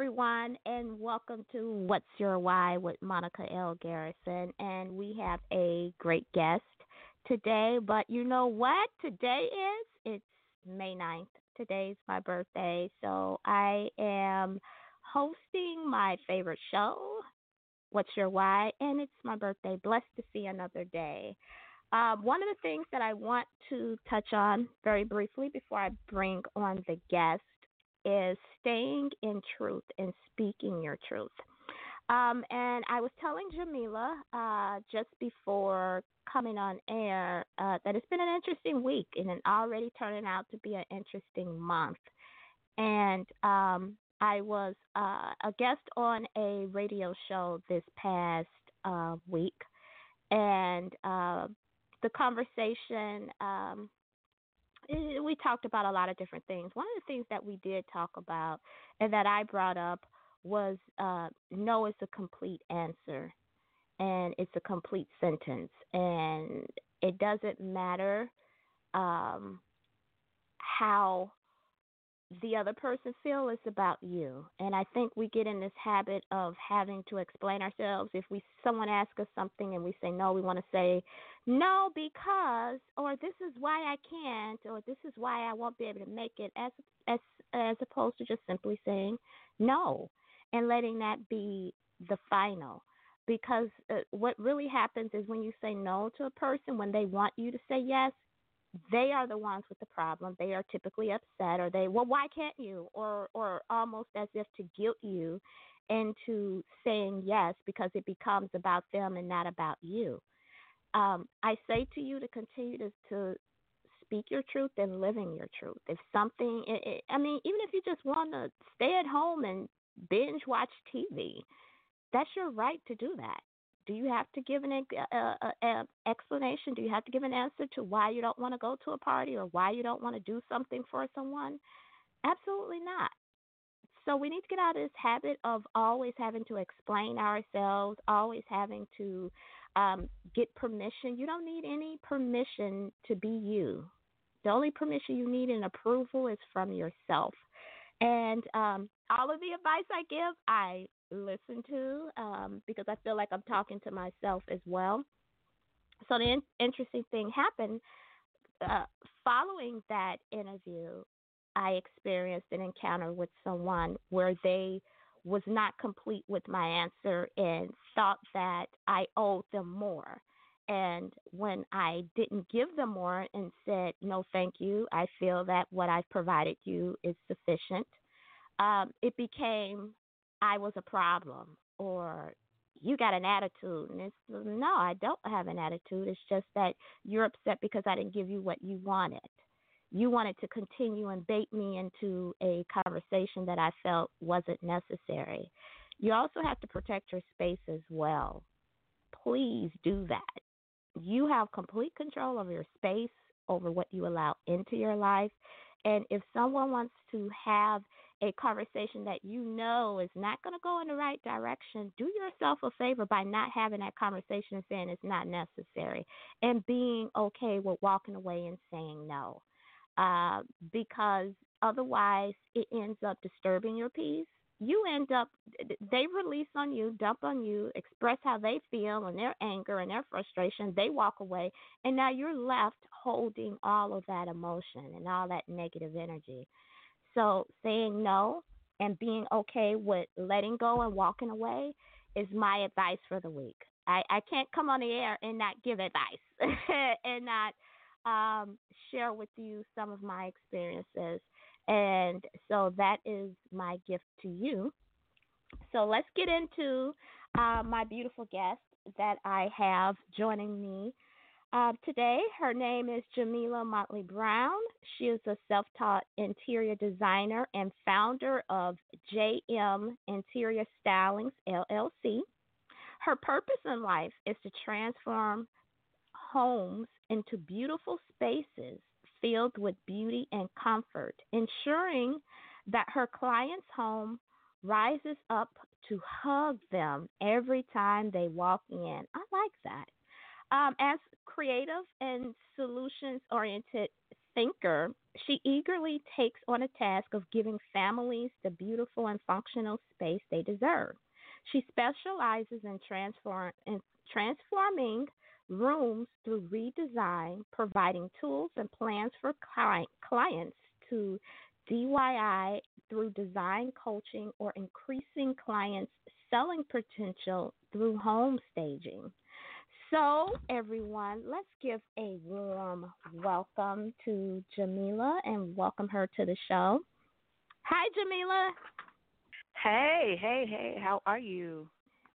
Everyone, and welcome to What's Your Why with Monica L. Garrison. And we have a great guest today, but you know what today is? It's May 9th. Today's my birthday, so I am hosting my favorite show, What's Your Why, and it's my birthday. Blessed to see another day. Um, one of the things that I want to touch on very briefly before I bring on the guest is staying in truth and speaking your truth. Um, and I was telling Jamila uh, just before coming on air uh, that it's been an interesting week and it already turning out to be an interesting month. And um, I was uh, a guest on a radio show this past uh, week, and uh, the conversation um, we talked about a lot of different things. One of the things that we did talk about and that I brought up was uh, no is a complete answer and it's a complete sentence. And it doesn't matter um, how the other person feels about you and i think we get in this habit of having to explain ourselves if we someone asks us something and we say no we want to say no because or this is why i can't or this is why i won't be able to make it as as as opposed to just simply saying no and letting that be the final because uh, what really happens is when you say no to a person when they want you to say yes they are the ones with the problem. They are typically upset or they, well, why can't you? Or, or almost as if to guilt you into saying yes because it becomes about them and not about you. Um, I say to you to continue to, to speak your truth and living your truth. If something, it, it, I mean, even if you just want to stay at home and binge watch TV, that's your right to do that. Do you have to give an uh, uh, uh, explanation? Do you have to give an answer to why you don't want to go to a party or why you don't want to do something for someone? Absolutely not. So we need to get out of this habit of always having to explain ourselves, always having to um, get permission. You don't need any permission to be you. The only permission you need and approval is from yourself. And um, all of the advice I give, I listen to um, because I feel like I'm talking to myself as well. So the in- interesting thing happened uh, following that interview. I experienced an encounter with someone where they was not complete with my answer and thought that I owed them more. And when I didn't give them more and said, no, thank you, I feel that what I've provided you is sufficient, um, it became I was a problem or you got an attitude. And it's no, I don't have an attitude. It's just that you're upset because I didn't give you what you wanted. You wanted to continue and bait me into a conversation that I felt wasn't necessary. You also have to protect your space as well. Please do that. You have complete control of your space over what you allow into your life. And if someone wants to have a conversation that you know is not going to go in the right direction, do yourself a favor by not having that conversation and saying it's not necessary and being okay with walking away and saying no. Uh, because otherwise, it ends up disturbing your peace. You end up, they release on you, dump on you, express how they feel and their anger and their frustration. They walk away, and now you're left holding all of that emotion and all that negative energy. So saying no and being okay with letting go and walking away is my advice for the week. I, I can't come on the air and not give advice and not um, share with you some of my experiences. And so that is my gift to you. So let's get into uh, my beautiful guest that I have joining me uh, today, her name is Jamila Motley Brown. She is a self taught interior designer and founder of JM Interior Stylings LLC. Her purpose in life is to transform homes into beautiful spaces filled with beauty and comfort, ensuring that her client's home rises up to hug them every time they walk in. I like that. Um, as creative and solutions oriented thinker, she eagerly takes on a task of giving families the beautiful and functional space they deserve. She specializes in, transform, in transforming rooms through redesign, providing tools and plans for client, clients to DIY through design coaching or increasing clients' selling potential through home staging. So, everyone, let's give a warm welcome to Jamila and welcome her to the show. Hi, Jamila. Hey, hey, hey, how are you?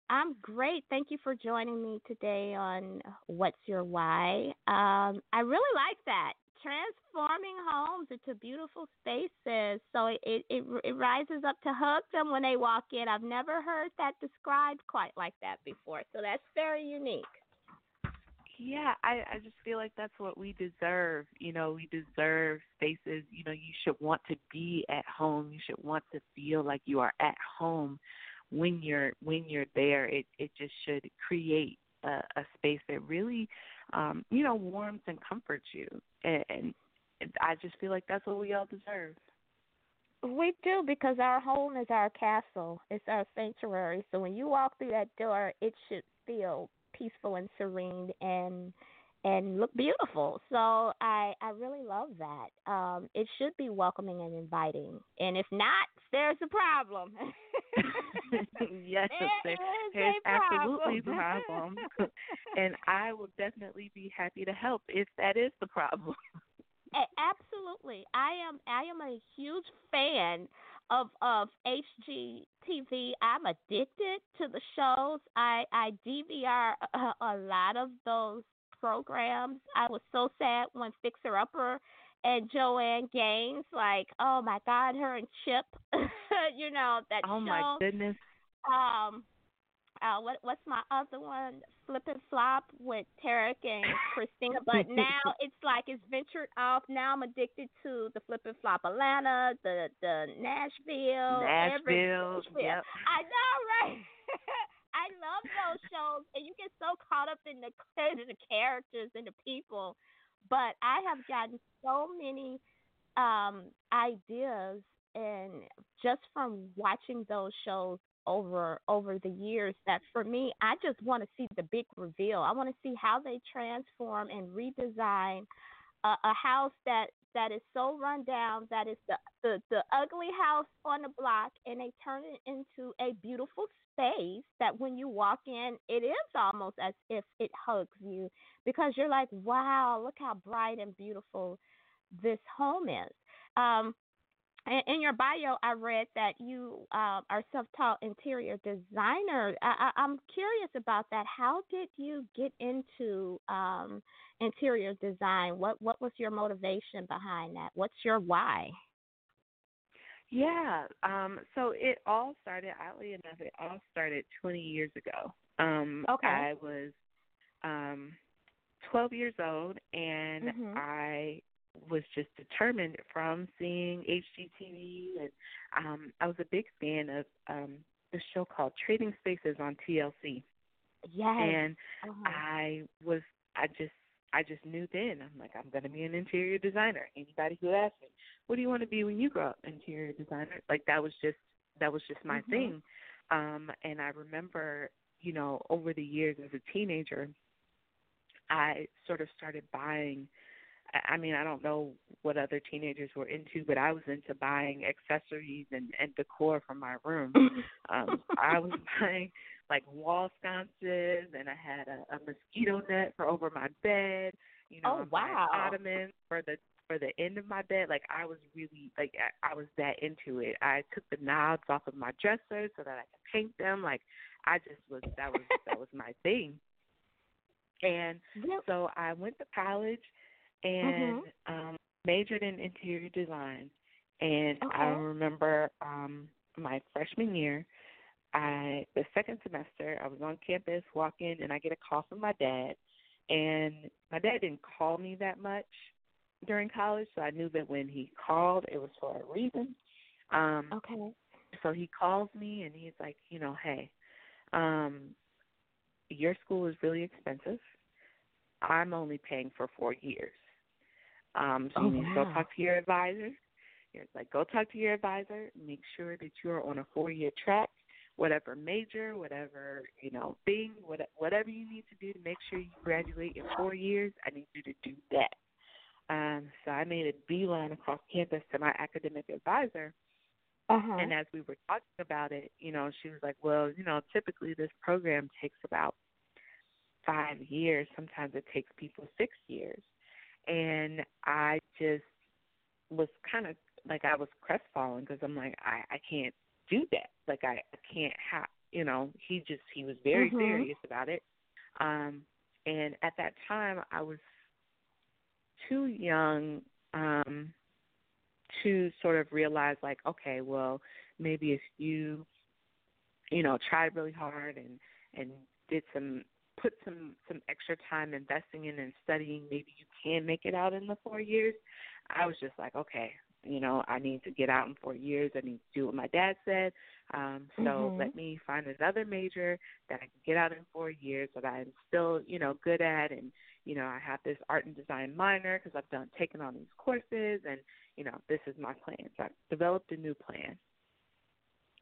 I'm great. Thank you for joining me today on What's Your Why. Um, I really like that. Transforming homes into beautiful spaces. So it, it, it, rises up to hug them when they walk in. I've never heard that described quite like that before. So that's very unique yeah i i just feel like that's what we deserve you know we deserve spaces you know you should want to be at home you should want to feel like you are at home when you're when you're there it it just should create a, a space that really um you know warms and comforts you and, and i just feel like that's what we all deserve we do because our home is our castle. It's our sanctuary. So when you walk through that door, it should feel peaceful and serene and and look beautiful. So I I really love that. Um, it should be welcoming and inviting. And if not, there's a problem. yes, there, there's absolutely a problem. and I will definitely be happy to help if that is the problem. Absolutely. I am I am a huge fan of of HGTV. I'm addicted to the shows. I I DVR a, a lot of those programs. I was so sad when Fixer Upper and Joanna Gaines, like, oh my God, her and Chip, you know that. Oh show. my goodness. Um, uh, what what's my other one? Flip and Flop with Tarek and Christina. But now it's like it's ventured off. Now I'm addicted to the Flip and Flop Atlanta, the the Nashville, Nashville. Yep. I know, right? I love those shows, and you get so caught up in the in the characters and the people. But I have gotten so many um ideas and just from watching those shows over over the years that for me I just want to see the big reveal. I want to see how they transform and redesign a, a house that that is so run down that is the, the the ugly house on the block and they turn it into a beautiful space that when you walk in it is almost as if it hugs you because you're like wow look how bright and beautiful this home is. Um in your bio, I read that you uh, are self-taught interior designer. I, am curious about that. How did you get into um, interior design? What What was your motivation behind that? What's your why? Yeah, um, so it all started. Oddly enough, it all started 20 years ago. Um, okay. I was um, 12 years old, and Mhm. I was just determined from seeing HGTV, and um, I was a big fan of um, the show called Trading Spaces on TLC, Yes. and uh-huh. I was I just I just knew then I'm like I'm gonna be an interior designer. Anybody who asked me, what do you want to be when you grow up? Interior designer. Like that was just that was just my Mhm. thing. Um, and I remember, you know, over the years as a teenager, I sort of started buying. I mean, I don't know what other teenagers were into, but I was into buying accessories and, and decor for my room. Um, I was buying like wall sconces, and I had a, a mosquito net for over my bed. You know, Oh, wow. ottomans for the for the end of my bed. Like I was really like I, I was that into it. I took the knobs off of my dresser so that I could paint them. Like I just was that was that was my thing. And Yep. so I went to college and um majored in interior design. And I remember um my freshman year, I the second semester I was on campus walking and I get a call from my dad and my dad didn't call me that much during college, so I knew that when he called it was for a reason. Um Okay. so he calls me and he's like, you know, hey, um, your school is really expensive. I'm only paying for four years. Um, so Oh, you need to go talk to your advisor. You're like, go talk to your advisor. Make sure that you're on a four year track, whatever major, whatever you know thing, what, whatever you need to do to make sure you graduate in four years. I need you to do that. Um, so I made a beeline across campus to my academic advisor Uh-huh. and as we were talking about it, you know, she was like, "Well, you know, typically this program takes about five years. Sometimes it takes people six years." And I just was kind of like I was crestfallen because I'm like, I I can't do that. Like I, I can't have, you know. He just he was very Mhm. serious about it. Um, and at that time, I was too young. Um, to sort of realize like okay well maybe if you you know tried really hard and and did some put some some extra time investing in and studying. Maybe you can make it out in the four years. I was just like okay you know i need to get out in four years. I need to do what my dad said. Um so Mhm. let me find another major that i can get out in four years that i'm still you know good at. And you know i have this art and design minor because i've done taken on these courses and you know, this is my plan. So I developed a new plan.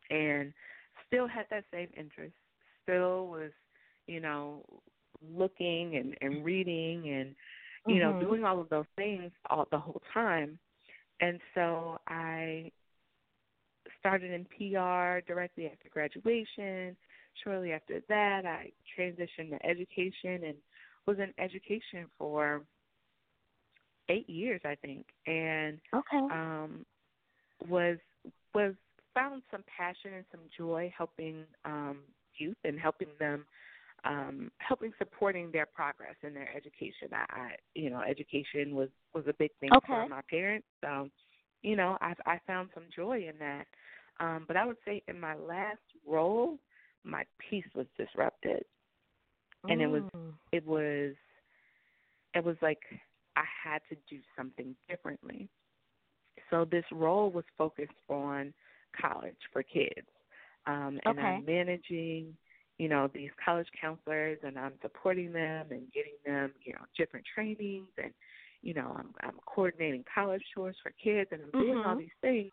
And still had that same interest, still was, you know, looking and, and reading and, you know, Mhm. doing all of those things all the whole time. And so I started in PR directly after graduation. Shortly after that, I transitioned to education and was in education for eight years, I think, and Okay. um, was was found some passion and some joy helping um, youth and helping them, um, helping supporting their progress in their education. I, I, you know, education was was a big thing for my parents. So, you know, I I found some joy in that. Um, but I would say in my last role, my peace was disrupted and it was Mm. it was it was like I had to do something differently. So this role was focused on college for kids. Um and Okay. I'm managing, you know, these college counselors and I'm supporting them and getting them, you know, different trainings and you know, I'm I'm coordinating college tours for kids and I'm doing all Mhm. these things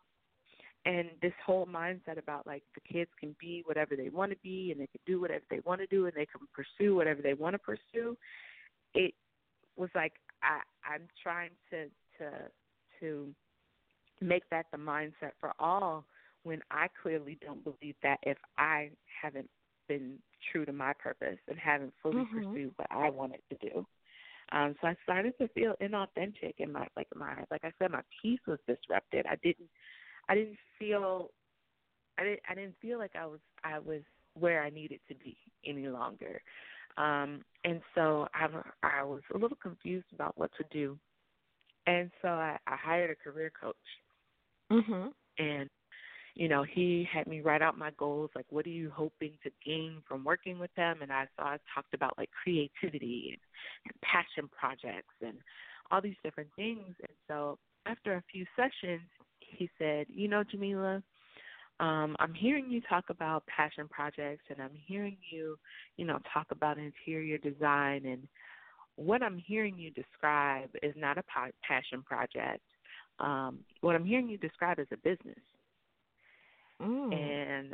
and this whole mindset about like the kids can be whatever they want to be and they can do whatever they want to do and they can pursue whatever they want to pursue it was like i i'm trying to to to make that the mindset for all when i clearly don't believe that if i haven't been true to my purpose and haven't fully Mhm. pursued what i wanted to do um so i started to feel inauthentic and my like my like i said my peace was disrupted i didn't I didn't feel I didn't I didn't feel like I was I was where I needed to be any longer. Um and so I I was a little confused about what to do. And so I, I hired a career coach Mhm. and you know, he had me write out my goals, like what are you hoping to gain from working with them? And I saw I talked about like creativity and, and passion projects and all these different things. And so after a few sessions, he said, you know, Jamila, um, I'm hearing you talk about passion projects and I'm hearing you, you know, talk about interior design and what I'm hearing you describe is not a passion project. Um, what I'm hearing you describe is a business. Mm. And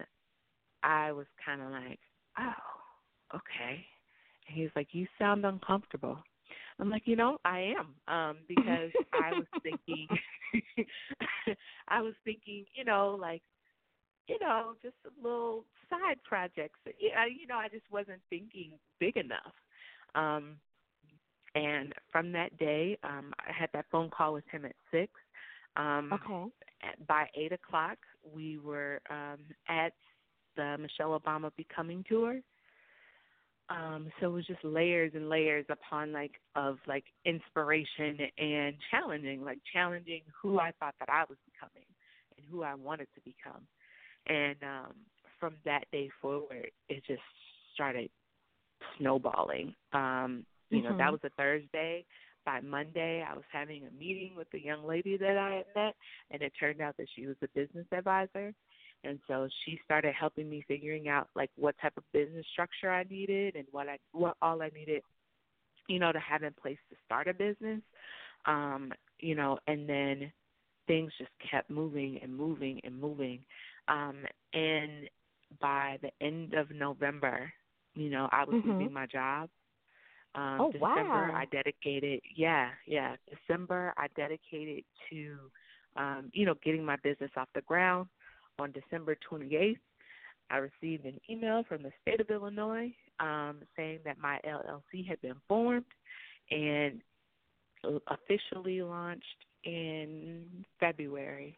I was kind of like, oh, okay. And he's like, you sound uncomfortable. I'm like, you know, I am, um, because I was thinking, I was thinking, you know, like, you know, just a little side projects. Yeah, you know, I just wasn't thinking big enough. Um, and from that day, um, I had that phone call with him at six. Um, okay. By eight o'clock, we were um, at the Michelle Obama Becoming tour. Um, so it was just layers and layers upon like of like inspiration and challenging, like challenging who I thought that I was becoming and who I wanted to become. And um, from that day forward, it just started snowballing. Um, you mm-hmm. know, that was a Thursday. By Monday, I was having a meeting with the young lady that I had met, and it turned out that she was a business advisor. And so she started helping me figuring out like what type of business structure I needed and what I what all I needed, you know, to have in place to start a business. Um, you know, and then things just kept moving and moving and moving. Um, and by the end of November, you know, I was mm-hmm. leaving my job. Um, oh, December, wow. I dedicated, yeah, yeah. December, I dedicated to, um, you know, getting my business off the ground. On December 28th, I received an email from the state of Illinois um, saying that my LLC had been formed and officially launched in February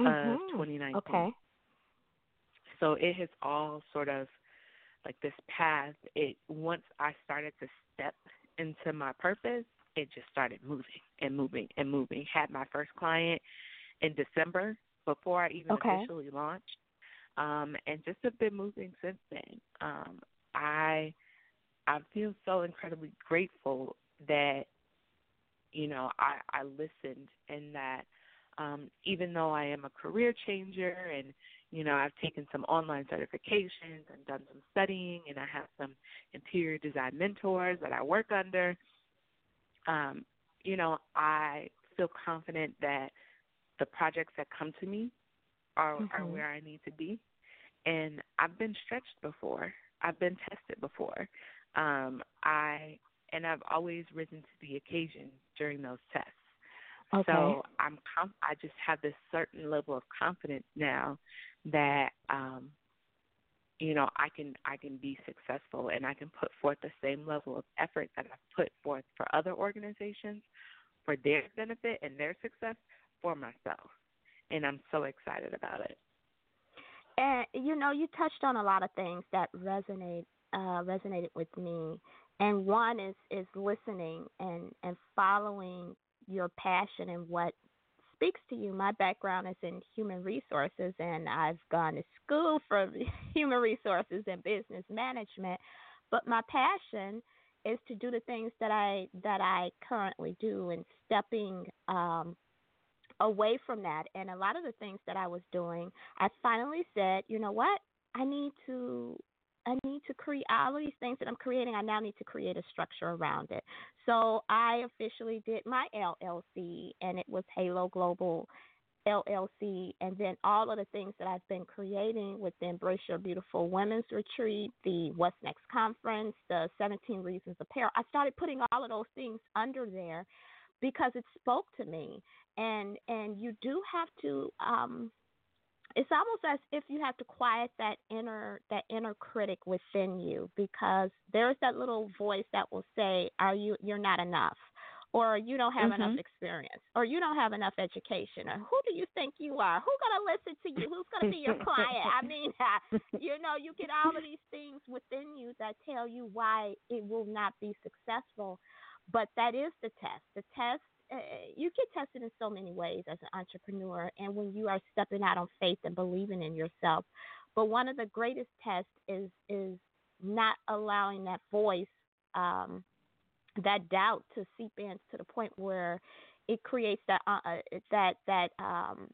mm-hmm. of 2019. Okay. So it has all sort of like this path. It once I started to step into my purpose, it just started moving and moving and moving. Had my first client in December before I even okay. officially launched, um, and just have been moving since then. Um, I I feel so incredibly grateful that you know I, I listened and that um, even though I am a career changer and you know I've taken some online certifications and done some studying and I have some interior design mentors that I work under. Um, you know I feel confident that the projects that come to me are mm-hmm. are where I need to be, and I've been stretched before. I've been tested before. Um, I and I've always risen to the occasion during those tests. Okay. So I'm com- I just have this certain level of confidence now that um you know I can I can be successful and I can put forth the same level of effort that I've put forth for other organizations for their benefit and their success for myself. And I'm so excited about it. And you know, you touched on a lot of things that resonate uh, resonated with me, and one is is listening and and following your passion and what speaks to you. My background is in human resources, and I've gone to school for human resources and business management. But my passion is to do the things that I that I currently do, and stepping um, away from that. And a lot of the things that I was doing, I finally said, you know what? I need to I need to create all of these things that I'm creating. I now need to create a structure around it. So I officially did my LLC, and it was Halo Global LLC, and then all of the things that I've been creating with the Embrace Your Beautiful Women's Retreat, the What's Next Conference, the 17 Reasons Apparel. I started putting all of those things under there because it spoke to me and and you do have to um it's almost as if you have to quiet that inner that inner critic within you because there's that little voice that will say are you you're not enough or you don't have mm-hmm. enough experience or you don't have enough education or who do you think you are? Who's going to listen to you? Who's going to be your client? I mean you know you get all of these things within you that tell you why it will not be successful but that is the test. The test you get tested in so many ways as an entrepreneur, and when you are stepping out on faith and believing in yourself. But one of the greatest tests is is not allowing that voice, um, that doubt, to seep in to the point where it creates that uh, uh that that um,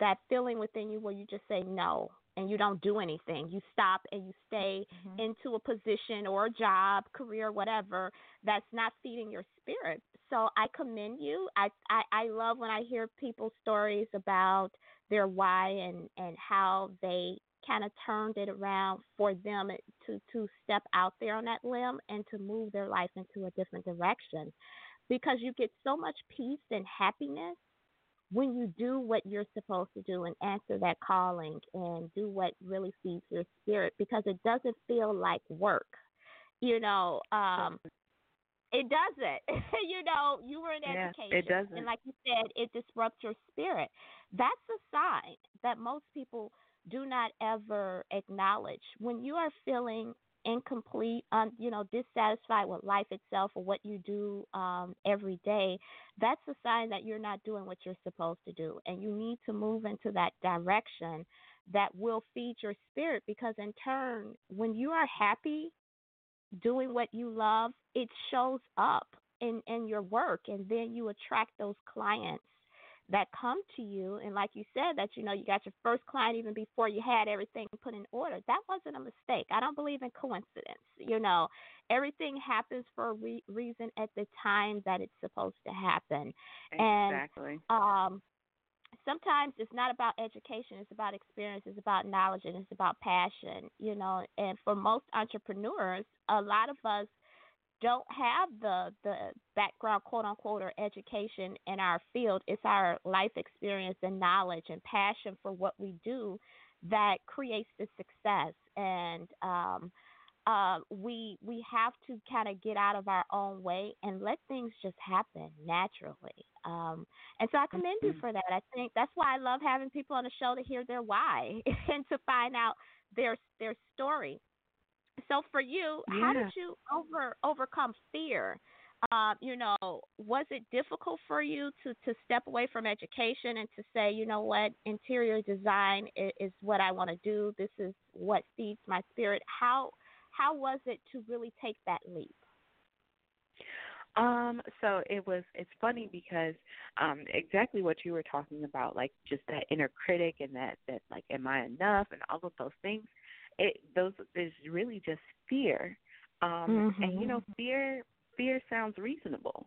that feeling within you where you just say no and you don't do anything. You stop and you stay mm-hmm. into a position or a job, career, whatever that's not feeding your spirit. So I commend you. I I, I love when I hear people's stories about their why and and how they kind of turned it around for them to to step out there on that limb and to move their life into a different direction because you get so much peace and happiness when you do what you're supposed to do and answer that calling and do what really feeds your spirit because it doesn't feel like work you know um it doesn't. You know you were in yeah, education it doesn't. and like you said it disrupts your spirit. That's a sign that most people do not ever acknowledge. When you are feeling incomplete, um, you know, dissatisfied with life itself or what you do um, every day, that's a sign that you're not doing what you're supposed to do. And you need to move into that direction that will feed your spirit because, in turn, when you are happy doing what you love, it shows up in, in your work. And then you attract those clients that come to you and like you said that you know you got your first client even before you had everything put in order that wasn't a mistake. I don't believe in coincidence you know. Everything happens for a re- reason at the time that it's supposed to happen. Exactly. and um sometimes it's not about education it's about experience it's about knowledge and it's about passion you know. And for most entrepreneurs a lot of us don't have the the background quote unquote or education in our field it's our life experience and knowledge and passion for what we do that creates the success and um uh, we we have to kind of get out of our own way and let things just happen naturally. Um, and so I commend you mm-hmm. for that. I think that's why I love having people on the show to hear their why and to find out their their story so for you, yeah. how did you over overcome fear? Uh, you know, was it difficult for you to to step away from education and to say, you know what, interior design is, is what I want to do. This is what feeds my spirit. How how was it to really take that leap? Um, so it was it's funny because um exactly what you were talking about, like just that inner critic and that that like am I enough and all of those things it those is really just fear. Um mm-hmm. and you know, mm-hmm. fear fear sounds reasonable.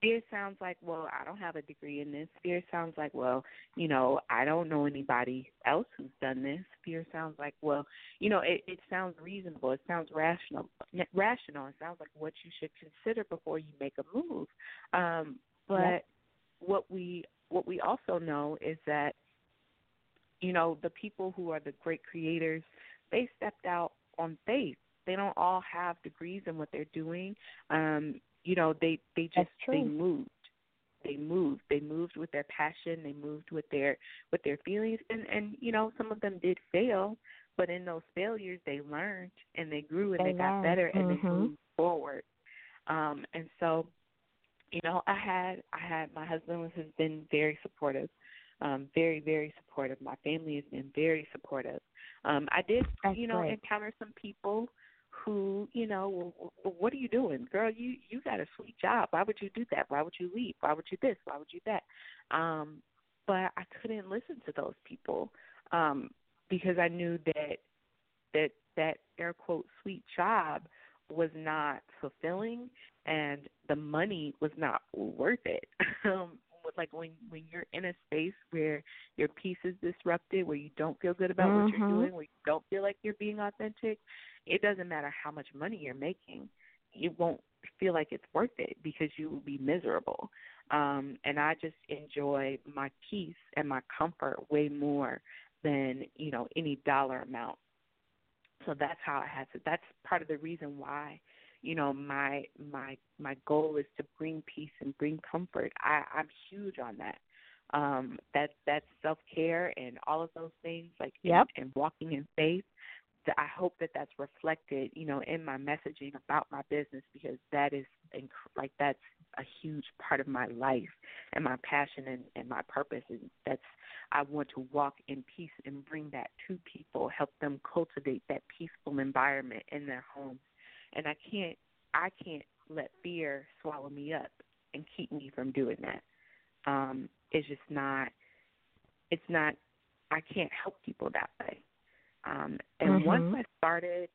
Fear sounds like, well, I don't have a degree in this. Fear sounds like, well, you know, I don't know anybody else who's done this. Fear sounds like, well, you know, it, it sounds reasonable. It sounds rational. Rational. It sounds like what you should consider before you make a move. Um, but yep. what we what we also know is that, you know, the people who are the great creators they stepped out on faith. They don't all have degrees in what they're doing. Um, you know, they they just they moved. They moved. They moved with their passion. They moved with their with their feelings. And and you know, some of them did fail, but in those failures, they learned and they grew and they, they got better mm-hmm. and they moved forward. Um, and so, you know, I had I had my husband has been very supportive um, very, very supportive. My family has been very supportive. Um, I did, That's you know, great. encounter some people who, you know, well, what are you doing, girl? You you got a sweet job. Why would you do that? Why would you leave? Why would you this? Why would you that? Um, but I couldn't listen to those people um, because I knew that that that air quote sweet job was not fulfilling and the money was not worth it. um, like when when you're in a space where your peace is disrupted, where you don't feel good about mm-hmm. what you're doing, where you don't feel like you're being authentic, it doesn't matter how much money you're making, you won't feel like it's worth it because you will be miserable. Um, and I just enjoy my peace and my comfort way more than you know any dollar amount. So that's how I had to. That's part of the reason why you know my my my goal is to bring peace and bring comfort i i'm huge on that um that that self care and all of those things like yep. and, and walking in faith I hope that that's reflected, you know, in my messaging about my business because that is inc- like that's a huge part of my life and my passion and, and my purpose and that's I want to walk in peace and bring that to people, help them cultivate that peaceful environment in their homes. And I can't I can't let fear swallow me up and keep me from doing that. Um, it's just not it's not I can't help people that way. Um, and mm-hmm. once I started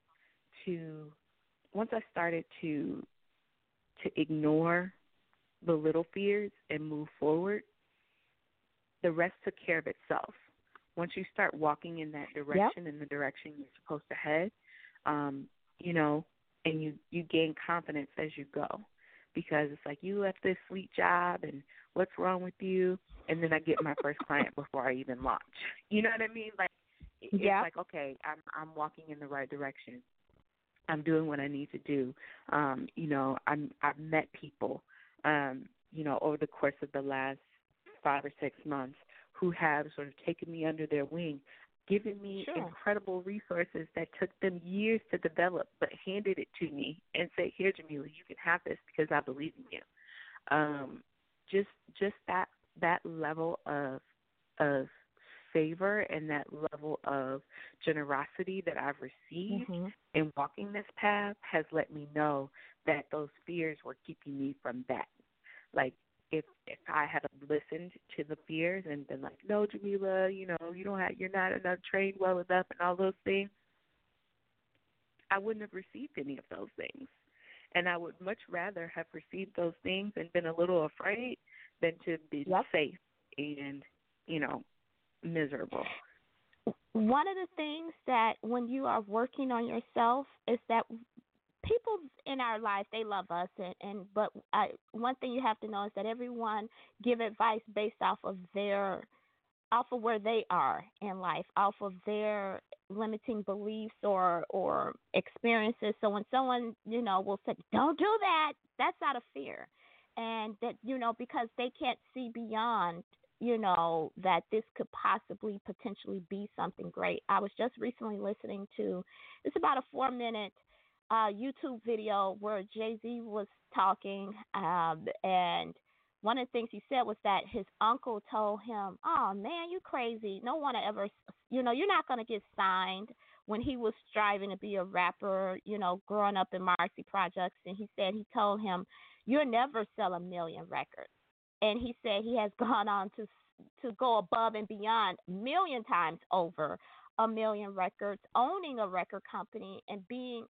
to once I started to to ignore the little fears and move forward, the rest took care of itself. Once you start walking in that direction, yep. in the direction you're supposed to head, um, you know, and you you gain confidence as you go, because it's like you left this sweet job and what's wrong with you, and then I get my first client before I even launch. You know what I mean? Like it's yeah. like okay, I'm I'm walking in the right direction. I'm doing what I need to do. Um, you know, I'm I've met people, um, you know, over the course of the last five or six months who have sort of taken me under their wing, given me sure. incredible resources that took them years to develop, but handed it to me and said, "Here, Jamila, you can have this because I believe in you." Um, just just that that level of of favor and that level of generosity that I've received mm-hmm. in walking this path has let me know that those fears were keeping me from that. Like if if I had listened to the fears and been like, No, Jamila, you know, you don't have you're not enough trained well enough and all those things, I wouldn't have received any of those things. And I would much rather have received those things and been a little afraid than to be yep. safe and, you know, miserable. One of the things that when you are working on yourself is that people in our life they love us and, and but I, one thing you have to know is that everyone give advice based off of their off of where they are in life off of their limiting beliefs or or experiences. So when someone you know will say don't do that that's out of fear. And that you know because they can't see beyond you know that this could possibly potentially be something great. I was just recently listening to it's about a four minute uh, YouTube video where Jay Z was talking, um, and one of the things he said was that his uncle told him, "Oh man, you crazy! No one ever, you know, you're not gonna get signed." When he was striving to be a rapper, you know, growing up in Marcy Projects, and he said he told him, "You'll never sell a million records." And he said he has gone on to to go above and beyond million times over a million records, owning a record company, and being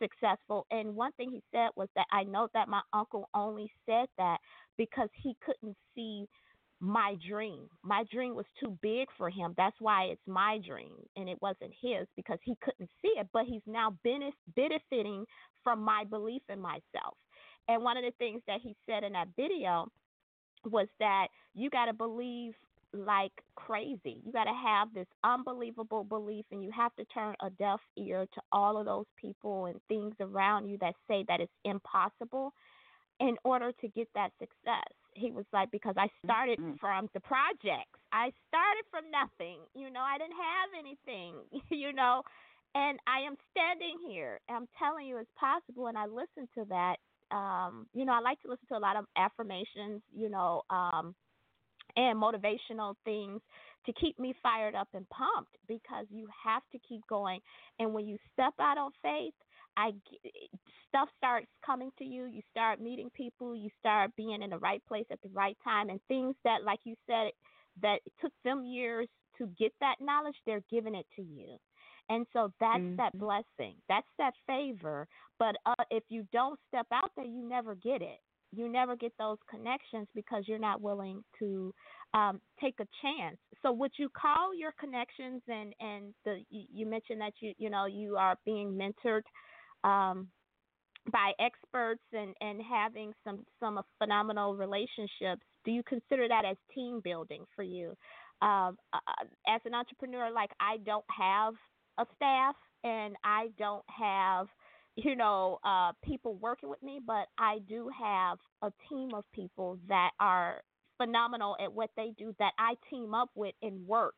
successful. And one thing he said was that I know that my uncle only said that because he couldn't see my dream. My dream was too big for him. That's why it's my dream and it wasn't his because he couldn't see it. But he's now benefiting from my belief in myself. And one of the things that he said in that video was that you got to believe like crazy. You got to have this unbelievable belief, and you have to turn a deaf ear to all of those people and things around you that say that it's impossible in order to get that success. He was like, because I started mm-hmm. from the projects, I started from nothing. You know, I didn't have anything, you know, and I am standing here. I'm telling you it's possible. And I listened to that. Um, you know, I like to listen to a lot of affirmations, you know, um, and motivational things to keep me fired up and pumped because you have to keep going. And when you step out on faith, I stuff starts coming to you. You start meeting people. You start being in the right place at the right time, and things that, like you said, that it took them years to get that knowledge, they're giving it to you. And so that's mm-hmm. that blessing. That's that favor. But uh, if you don't step out there, you never get it you never get those connections because you're not willing to um, take a chance. So would you call your connections and and the you mentioned that you you know you are being mentored um, by experts and and having some some phenomenal relationships. Do you consider that as team building for you? Um, uh, as an entrepreneur, like I don't have a staff and I don't have you know, uh, people working with me, but I do have a team of people that are phenomenal at what they do that I team up with and work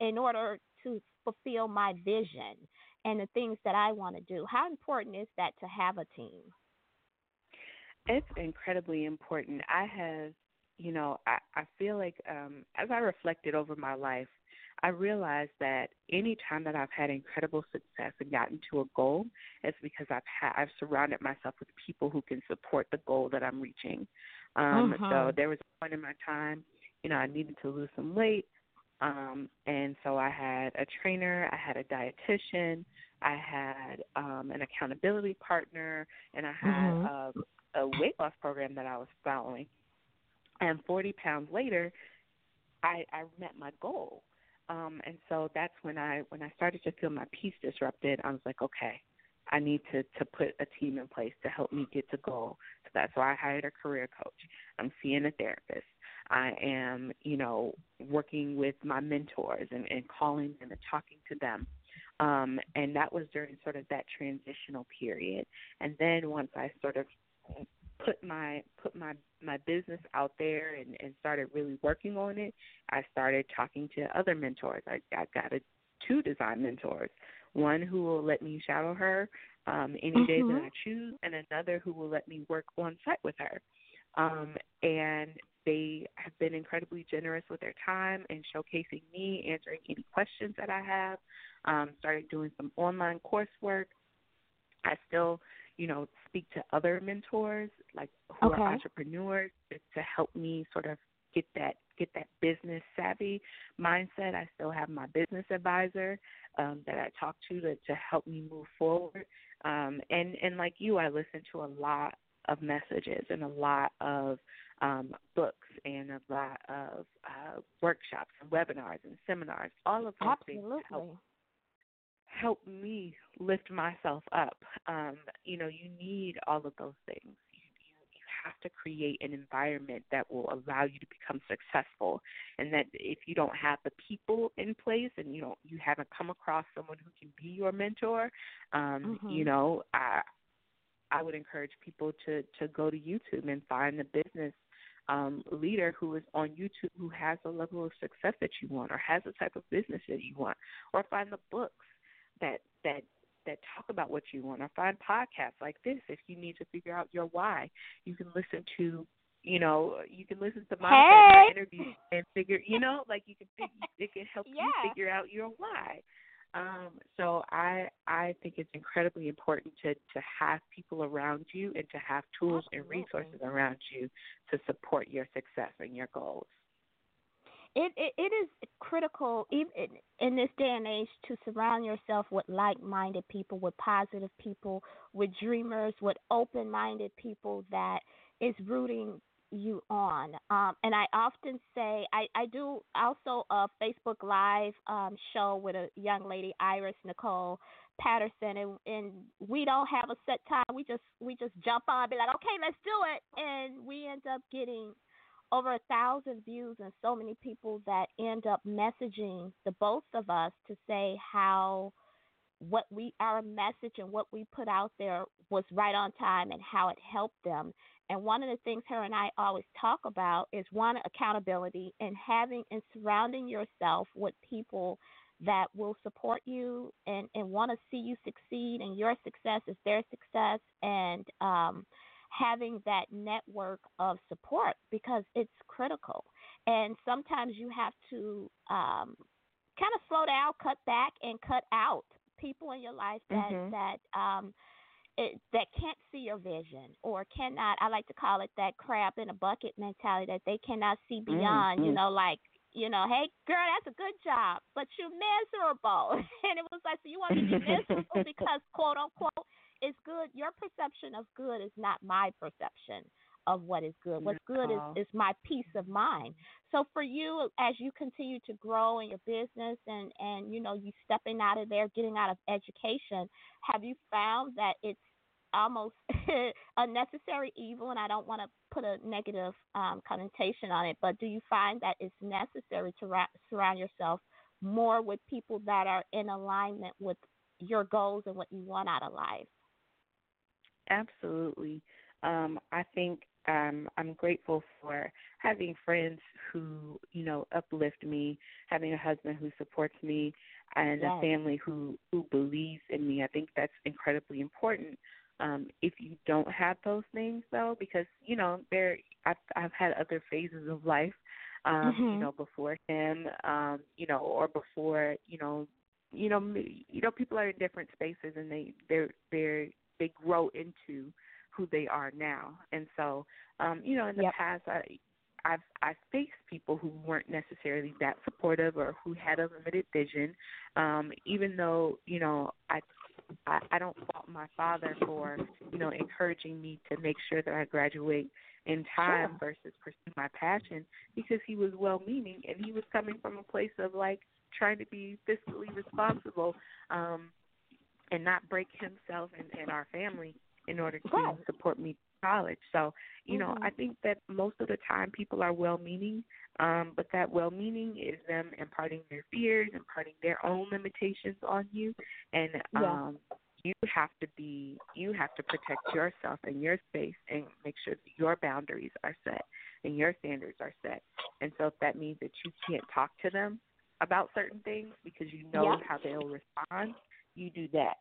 in order to fulfill my vision and the things that I want to do. How important is that to have a team? It's incredibly important. I have, you know, I, I feel like um, as I reflected over my life, I realized that any time that I've had incredible success and gotten to a goal, it's because I've had I've surrounded myself with people who can support the goal that I'm reaching. Um, mm-hmm. So there was a point in my time, you know, I needed to lose some weight, um, and so I had a trainer, I had a dietitian, I had um, an accountability partner, and I had mm-hmm. a, a weight loss program that I was following. And 40 pounds later, I, I met my goal. Um, and so that's when I when I started to feel my peace disrupted. I was like, okay, I need to to put a team in place to help me get to goal. So that's why I hired a career coach. I'm seeing a therapist. I am, you know, working with my mentors and, and calling them and talking to them. Um, and that was during sort of that transitional period. And then once I sort of put my put my my business out there and, and started really working on it, I started talking to other mentors. I, I got a, two design mentors, one who will let me shadow her um, any mm-hmm. day that I choose, and another who will let me work on site with her. Um, and they have been incredibly generous with their time and showcasing me, answering any questions that I have. Um, started doing some online coursework. I still, you know, speak to other mentors like who okay. are entrepreneurs to help me sort of get that get that business savvy mindset. I still have my business advisor um, that I talk to to to help me move forward. Um, and and like you, I listen to a lot of messages and a lot of um, books and a lot of uh, workshops and webinars and seminars. All of those Absolutely. things help help me lift myself up. Um, you know, you need all of those things. You, you you have to create an environment that will allow you to become successful. And that if you don't have the people in place and you know you haven't come across someone who can be your mentor, um, mm-hmm. you know, I I would encourage people to to go to YouTube and find the business um, leader who is on YouTube who has the level of success that you want or has the type of business that you want, or find the books that that that talk about what you want, or find podcasts like this if you need to figure out your why. You can listen to you know, you can listen to my hey. interview and figure, you know, like you can it can help yeah. you figure out your why. Um, so I I think it's incredibly important to to have people around you and to have tools Absolutely. and resources around you to support your success and your goals. It, it it is critical even in this day and age to surround yourself with like-minded people, with positive people, with dreamers, with open-minded people that is rooting you on. Um, and I often say I, I do also a Facebook Live um, show with a young lady, Iris Nicole Patterson, and, and we don't have a set time. We just we just jump on, and be like, okay, let's do it, and we end up getting over a thousand views and so many people that end up messaging the both of us to say how what we our message and what we put out there was right on time and how it helped them. And one of the things her and I always talk about is one accountability and having and surrounding yourself with people that will support you and, and want to see you succeed and your success is their success and um, having that network of support because it's critical. And sometimes you have to um, kind of slow down, cut back, and cut out people in your life that mm-hmm. that um it, that can't see your vision or cannot I like to call it that crab in a bucket mentality that they cannot see beyond, mm-hmm. you know, like you know, hey girl, that's a good job, but you're miserable. and it was like, so you want to be miserable because quote unquote it's good. Your perception of good is not my perception of what is good. What's good is, is my peace of mind. So for you, as you continue to grow in your business and and you know you stepping out of there, getting out of education, have you found that it's almost a necessary evil? And I don't want to put a negative um, connotation on it, but do you find that it's necessary to ra- surround yourself more with people that are in alignment with your goals and what you want out of life? Absolutely. Um, I think um, I'm grateful for having friends who, you know, uplift me, having a husband who supports me, and Yes. a family who who believes in me. I think that's incredibly important. Um, if you don't have those things, though, because you know, there I've I've had other phases of life, um, you Mhm. know, before him, um, you know, or before, you know, you know, you know, people are in different spaces and they they're they're they grow into who they are now. And so, um, you know, in the Yep. past, I, I've I've faced people who weren't necessarily that supportive or who had a limited vision. Um, even though you know, I, I I don't fault my father for you know encouraging me to make sure that I graduate in time Sure. versus pursue my passion because he was well-meaning and he was coming from a place of like trying to be fiscally responsible um and not break himself and, and our family in order to Right. support me college. So, you know, Mhm. I think that most of the time people are well meaning, um, but that well meaning is them imparting their fears, imparting their own limitations on you and Yeah. um you have to be you have to protect yourself and your space and make sure that your boundaries are set and your standards are set. And so if that means that you can't talk to them about certain things because you know Yeah. how they'll respond, you do that.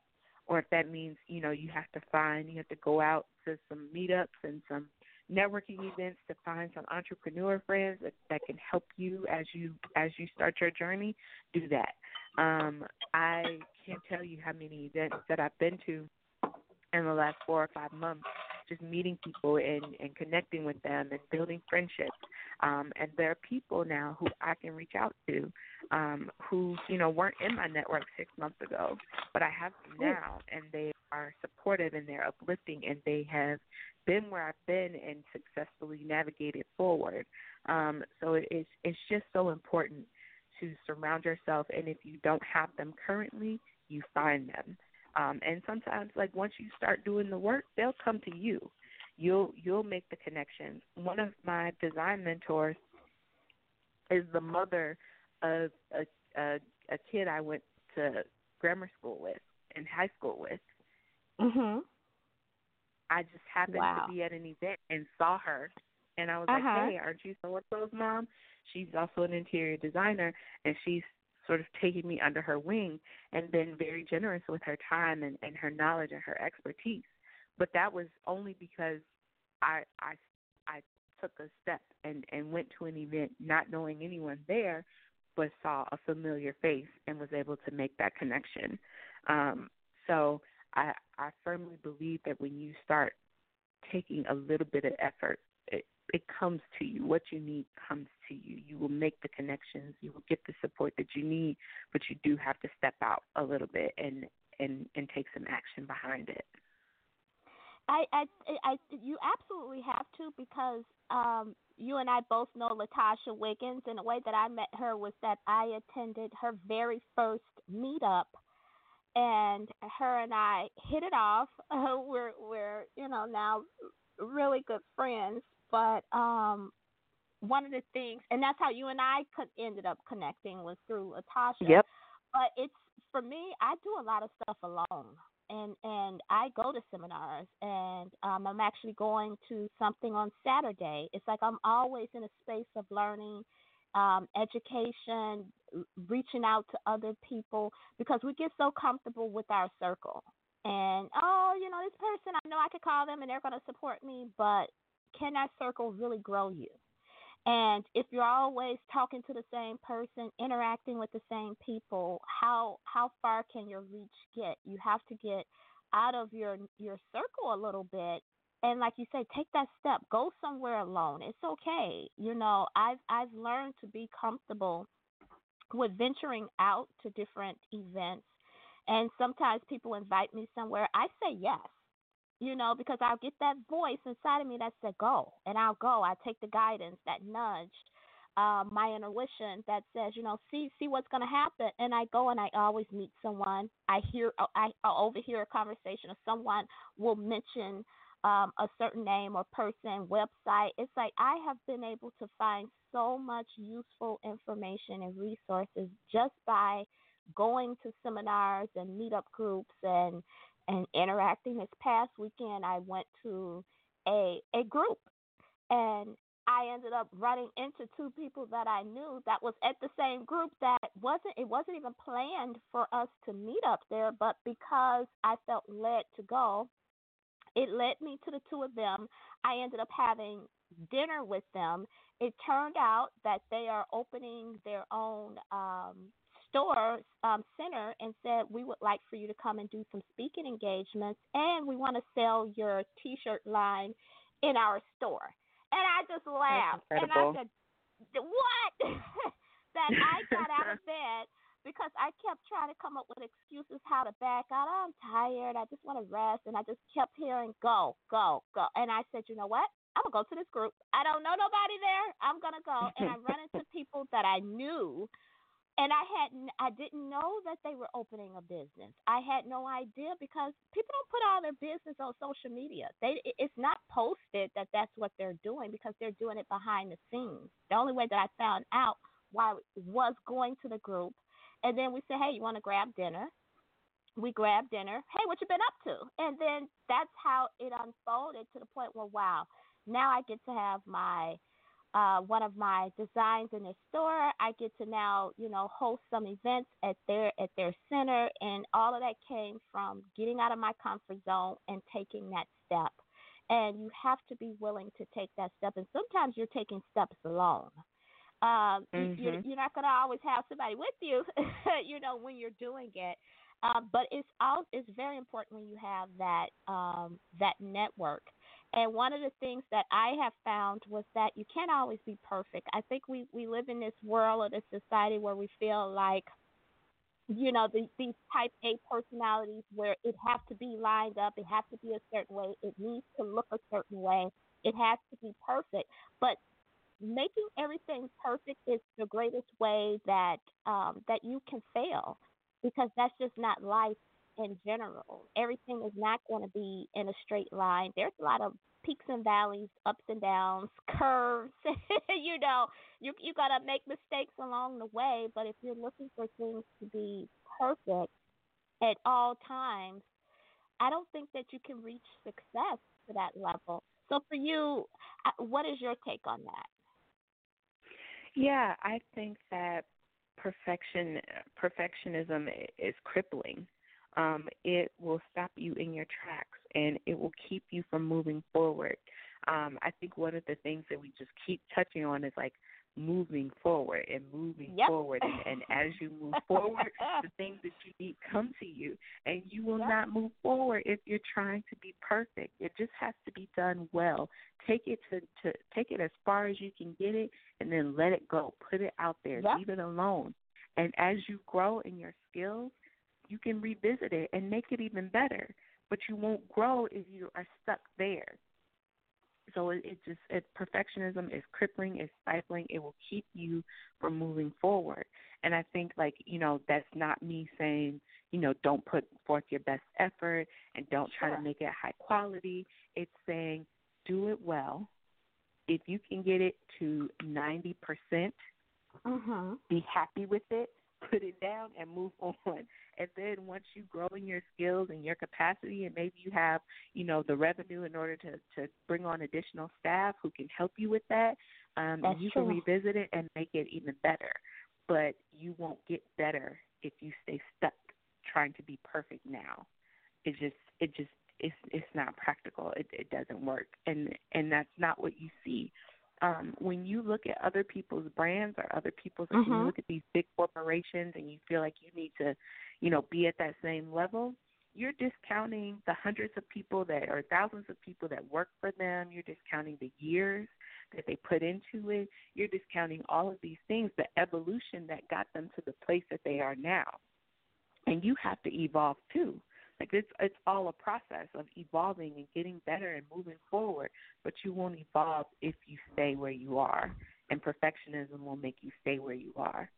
Or if that means, you know, you have to find you have to go out to some meetups and some networking events to find some entrepreneur friends that, that can help you as you as you start your journey, do that. Um, I can't tell you how many events that I've been to in the last four or five months, just meeting people and, and connecting with them and building friendships. Um, and there are people now who I can reach out to um, who, you know, weren't in my network six months ago, but I have them now and they are supportive and they're uplifting and they have been where I've been and successfully navigated forward. Um, so it's it's just so important to surround yourself and if you don't have them currently, you find them. Um, and sometimes like once you start doing the work, they'll come to you. You'll you'll make the connections. One of my design mentors is the mother of a a, a kid I went to grammar school with and high school with. Mhm. I just happened Wow. to be at an event and saw her, and I was Uh-huh. like, "Hey, aren't you so and so's mom?" She's also an interior designer, and she's sort of taking me under her wing and been very generous with her time and, and her knowledge and her expertise. But that was only because I I I took a step and and went to an event not knowing anyone there, but saw a familiar face and was able to make that connection. Um, so I I firmly believe that when you start taking a little bit of effort, it comes to you. What you need comes to you. You will make the connections. You will get the support that you need, but you do have to step out a little bit and and and take some action behind it. I, I, I, you absolutely have to because um, you and I both know Latasha Wiggins, and the way that I met her was that I attended her very first meetup, and her and I hit it off. Uh, we're, we're, you know, now really good friends. But um, one of the things, and that's how you and I could ended up connecting was through Latasha. Yep. but it's for me i do a lot of stuff alone and and i go to seminars and um i'm actually going to something on saturday it's like i'm always in a space of learning um education reaching out to other people because we get so comfortable with our circle and oh you know this person i know i could call them and they're going to support me but can that circle really grow you and if you're always talking to the same person, interacting with the same people, how how far can your reach get? You have to get out of your your circle a little bit and like you say, take that step. Go somewhere alone. It's okay. You know, I've I've learned to be comfortable with venturing out to different events and sometimes people invite me somewhere. I say yes you know, because I'll get that voice inside of me that said go, and I'll go. I take the guidance, that nudge, um, my intuition that says, you know, see see what's going to happen, and I go and I always meet someone. I hear, I, I overhear a conversation, or someone will mention um, a certain name or person, website. It's like I have been able to find so much useful information and resources just by going to seminars and meetup groups and and interacting. This past weekend, I went to a a group and I ended up running into two people that I knew that was at the same group that wasn't it wasn't even planned for us to meet up there, but because I felt led to go, it led me to the two of them. I ended up having dinner with them. It turned out that they are opening their own um, store um, center and said we would like for you to come and do some speaking engagements, and we want to sell your T-shirt line in our store. And I just laughed, and I said, "What?" that I got out of bed because I kept trying to come up with excuses how to back out. Oh, I'm tired. I just want to rest. And I just kept hearing, go, go, go. And I said, you know what? I'm going to go to this group. I don't know nobody there. I'm going to go. And I run into people that I knew. And I hadn't, I didn't know that they were opening a business. I had no idea because people don't put all their business on social media. They, it's not posted that that's what they're doing because they're doing it behind the scenes. The only way that I found out why was going to the group and then we say, hey, you want to grab dinner? We grab dinner. Hey, what you been up to? And then that's how it unfolded to the point where, wow, now I get to have my uh, one of my designs in their store. I get to now, you know, host some events at their at their center, and all of that came from getting out of my comfort zone and taking that step. And you have to be willing to take that step. And sometimes you're taking steps alone. Um, mm-hmm. you're, you're not going to always have somebody with you, you know, when you're doing it. Um, but it's all it's very important when you have that um, that network. And one of the things that I have found was that you can't always be perfect. I think we we live in this world or this society where we feel like you know the, these type A personalities where it has to be lined up, it has to be a certain way, it needs to look a certain way, it has to be perfect. But making everything perfect is the greatest way that um, that you can fail because that's just not life in general. Everything is not going to be in a straight line. There's a lot of peaks and valleys, ups and downs, curves. you know, you you got to make mistakes along the way, but if you're looking for things to be perfect at all times, I don't think that you can reach success to that level. So for you, uh, what is your take on that? Yeah, I think that perfection perfectionism is crippling. Um, it will stop you in your tracks and it will keep you from moving forward. Um, I think one of the things that we just keep touching on is like moving forward and moving yep. forward and, and as you move forward the things that you need come to you and you will yep. not move forward if you're trying to be perfect it just has to be done well take it to, to take it as far as you can get it and then let it go put it out there yep. leave it alone and as you grow in your skills you can revisit it and make it even better but you won't grow if you are stuck there so it, it just it, perfectionism is crippling, it's stifling. It will keep you from moving forward. And I think like you know that's not me saying you know don't put forth your best effort and don't sure. try to make it high quality. It's saying do it well. If you can get it to ninety percent, mm-hmm. be happy with it. Put it down and move on. And then once you grow in your skills and your capacity, and maybe you have, you know, the revenue in order to to bring on additional staff who can help you with that, um, That's you true. can revisit it and make it even better. But you won't get better if you stay stuck trying to be perfect now. It just it just it's it's not practical. It it doesn't work, and and that's not what you see um, when you look at other people's brands or other people's, mm-hmm. when you look at these big corporations and you feel like you need to, you know, be at that same level, you're discounting the hundreds of people that or thousands of people that work for them. You're discounting the years that they put into it. You're discounting all of these things, the evolution that got them to the place that they are now. And you have to evolve too. Like it's it's all a process of evolving and getting better and moving forward, but you won't evolve if you stay where you are. And perfectionism will make you stay where you are.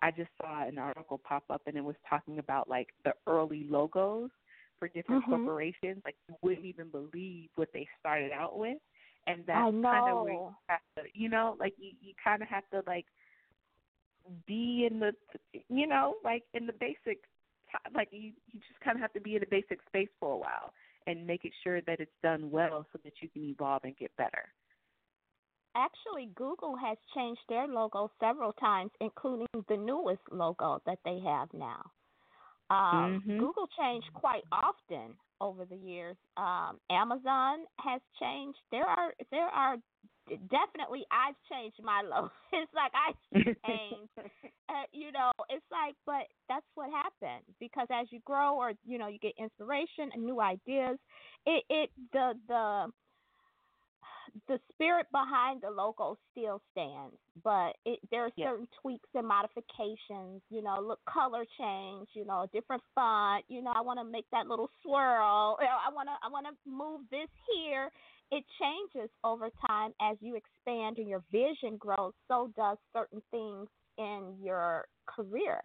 I just saw an article pop up and it was talking about like the early logos for different mm-hmm. corporations. Like you wouldn't even believe what they started out with. And that's kind of where you have to you know, like you, you kinda have to like be in the you know, like in the basic like you you just kind of have to be in a basic space for a while and make it sure that it's done well so that you can evolve and get better. actually Google has changed their logo several times, including the newest logo that they have now. Um, Mhm. Google changed quite often over the years. Um, Amazon has changed. There are there are definitely I've changed my logo. It's like I changed. uh, you know, it's like, but that's what happens because as you grow or you know you get inspiration and new ideas, it it the the the spirit behind the logo still stands, but it, there are Yeah. certain tweaks and modifications. You know, look, color change. You know, different font. You know, I want to make that little swirl. You know, I want to I want to move this here. It changes over time as you expand and your vision grows. So does certain things in your career.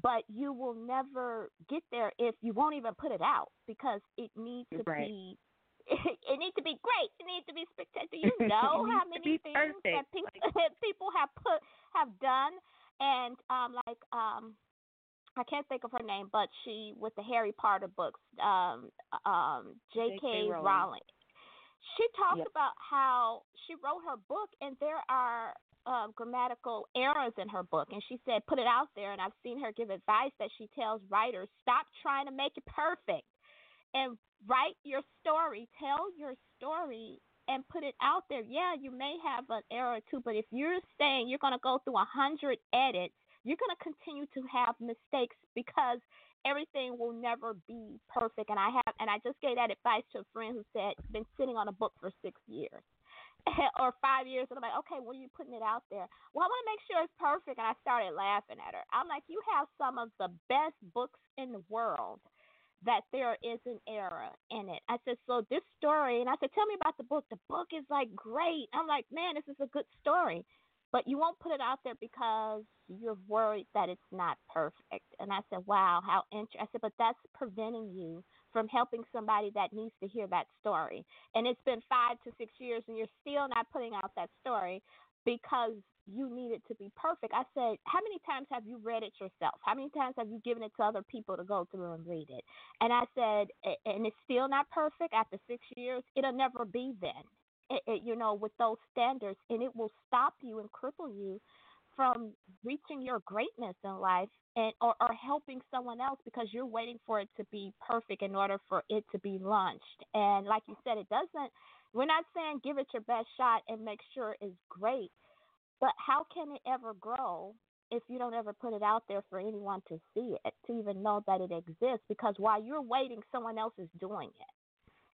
But you will never get there if you won't even put it out because it needs to Right. be it needs to be great. It needs to be spectacular. You know how many things that perfect. people people have put have done, and um like um I can't think of her name, but she with the Harry Potter books, um um J.K. J.K. Rowling. Rowling. She talked Yep. about how she wrote her book, and there are uh, grammatical errors in her book, and she said, "Put it out there." And I've seen her give advice that she tells writers, "Stop trying to make it perfect." and write your story, tell your story, and put it out there. Yeah, you may have an error or two, but if you're saying you're going to go through a hundred edits, you're going to continue to have mistakes because everything will never be perfect. And I have, and I just gave that advice to a friend who said been sitting on a book for six years. or five years, and I'm like, okay, when are you putting it out there? Well, I want to make sure it's perfect, and I started laughing at her. I'm like, you have some of the best books in the world, that there is an error in it. I said, so this story, and I said, tell me about the book. The book is like great. I'm like, man, this is a good story. But you won't put it out there because you're worried that it's not perfect. And I said, wow, how interesting. I said, but that's preventing you from helping somebody that needs to hear that story. And it's been five to six years, and you're still not putting out that story because you need it to be perfect. I said, How many times have you read it yourself? How many times have you given it to other people to go through and read it? And I said, And it's still not perfect after six years. It'll never be then, it, it, you know, with those standards. And it will stop you and cripple you from reaching your greatness in life and or, or helping someone else because you're waiting for it to be perfect in order for it to be launched. And like you said, it doesn't we're not saying give it your best shot and make sure it's great, but how can it ever grow if you don't ever put it out there for anyone to see it, to even know that it exists? Because while you're waiting, someone else is doing it,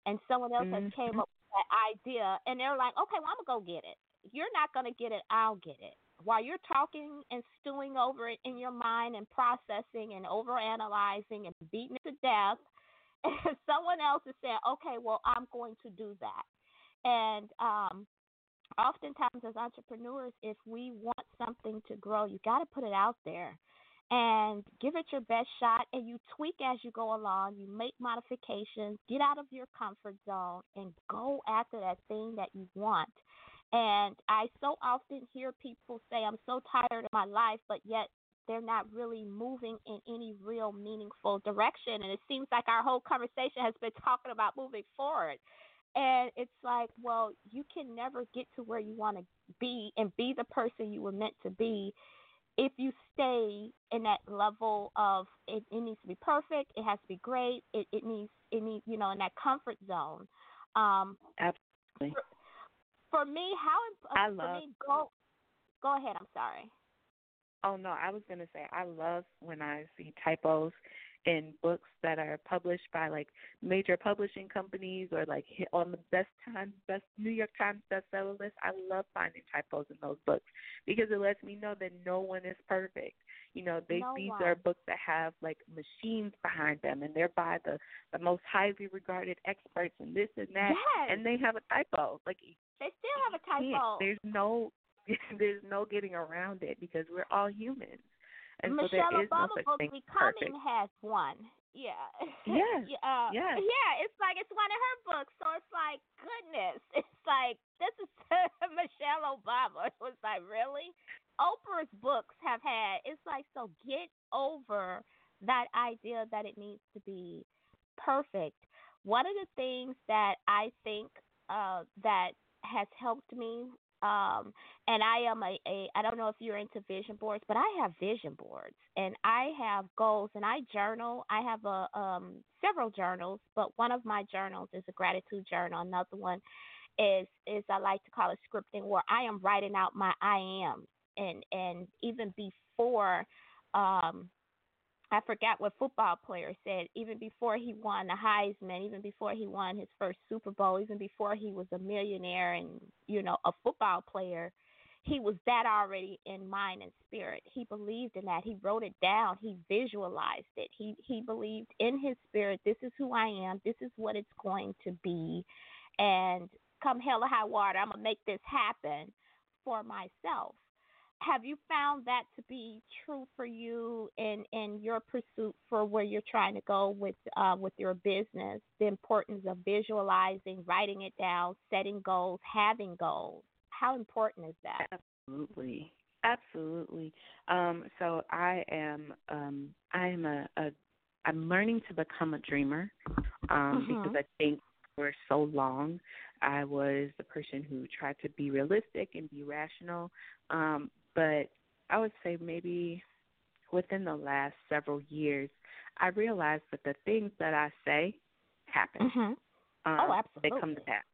and someone else has came Mhm. up with that idea, and they're like, okay, well I'm gonna go get it. You're not gonna get it, I'll get it. While you're talking and stewing over it in your mind and processing and overanalyzing and beating it to death, someone else is saying, okay, well I'm going to do that. And um, oftentimes, as entrepreneurs, if we want something to grow, you got to put it out there and give it your best shot. And you tweak as you go along. You make modifications, get out of your comfort zone, and go after that thing that you want. And I so often hear people say, I'm so tired of my life, but yet they're not really moving in any real meaningful direction. And it seems like our whole conversation has been talking about moving forward. And it's like, well, you can never get to where you want to be and be the person you were meant to be if you stay in that level of it, it needs to be perfect, it has to be great, it, it needs it needs you know in that comfort zone. Um, Absolutely. Me, how uh, I imp- for love- me go go ahead. I'm sorry. Oh no, I was gonna say I love when I see typos in books that are published by like major publishing companies or like hit on the best times best New York Times bestseller list. I love finding typos in those books because it lets me know that no one is perfect. You know, they No these one. are books that have like machines behind them and they're by the the most highly regarded experts and this and that Yes. and they have a typo. Like They still have a typo. There's no there's no getting around it because we're all humans. And Michelle so there is Obama no such thing Becoming perfect. has one. Yeah. Yes. yeah. uh, Yes. Yeah. It's like it's one of her books, so it's like goodness. It's like this is Michelle Obama. It was like really. Oprah's books have had. It's like so get over that idea that it needs to be perfect. One of the things that I think uh, that has helped me Um, and I am a, a I don't know if you're into vision boards, but I have vision boards and I have goals and I journal. I have a um several journals, but one of my journals is a gratitude journal. Another one is is I like to call it scripting where I am writing out my I am and and even before um I forgot what football player said. Even before he won the Heisman, even before he won his first Super Bowl, even before he was a millionaire and you know a football player, he was that already in mind and spirit. He believed in that. He wrote it down. He visualized it. He he believed in his spirit. This is who I am. This is what it's going to be, and come hell or high water, I'm gonna make this happen for myself have you found that to be true for you in in your pursuit for where you're trying to go with uh, with your business? The importance of visualizing, writing it down, setting goals, having goals. How important is that? Absolutely, absolutely. Um, so I am um, I am a, a I'm learning to become a dreamer um, mm-hmm. because I think for so long I was the person who tried to be realistic and be rational, um, but I would say maybe within the last several years, I realized that the things that I say happen. Mm-hmm. Um, oh, absolutely. They come to pass.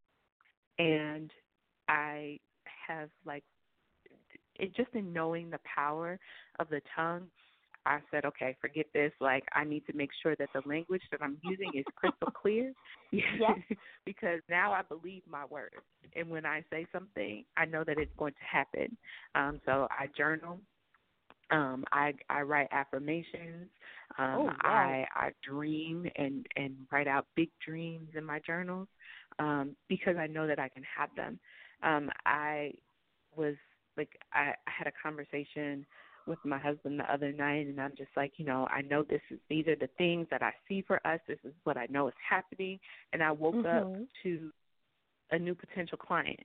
And I have like it just in knowing the power of the tongue, I said, okay, forget this. Like, I need to make sure that the language that I'm using is crystal clear. yes. because now I believe my words. And when I say something, I know that it's going to happen. Um, so I journal. Um, I I write affirmations. Um, oh, wow. I I dream and and write out big dreams in my journals um, because I know that I can have them. Um, I was like I, I had a conversation with my husband the other night and I'm just like, you know, I know this is these are the things that I see for us. This is what I know is happening and I woke mm-hmm. up to a new potential client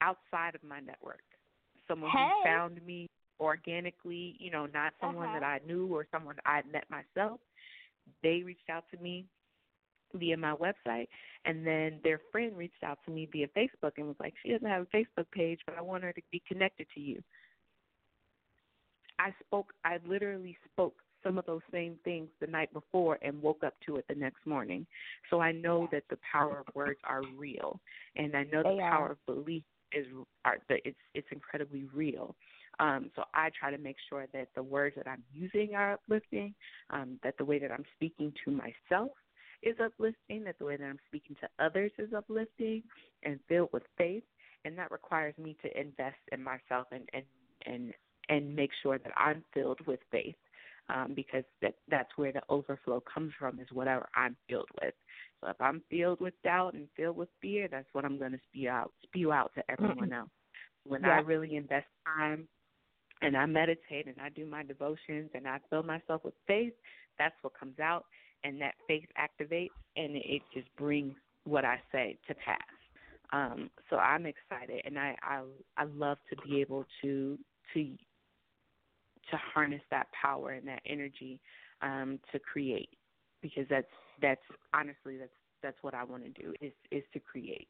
outside of my network. Someone hey. who found me organically, you know, not someone uh-huh. that I knew or someone I met myself. They reached out to me via my website and then their friend reached out to me via Facebook and was like, She doesn't have a Facebook page, but I want her to be connected to you. I spoke, I literally spoke some of those same things the night before and woke up to it the next morning. So I know that the power of words are real, and I know they the are. power of belief is are it's it's incredibly real. Um, so I try to make sure that the words that I'm using are uplifting, um, that the way that I'm speaking to myself is uplifting, that the way that I'm speaking to others is uplifting and filled with faith, and that requires me to invest in myself and and and and make sure that I'm filled with faith um, because that that's where the overflow comes from is whatever I'm filled with. So if I'm filled with doubt and filled with fear, that's what I'm going to spew out spew out to everyone else. When yeah. I really invest time and I meditate and I do my devotions and I fill myself with faith, that's what comes out, and that faith activates and it just brings what I say to pass. Um, so I'm excited, and I, I I love to be able to to to harness that power and that energy um, to create because that's that's honestly that's that's what I want to do is is to create.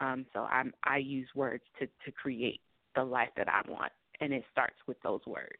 Um, so I'm I use words to to create the life that I want, and it starts with those words.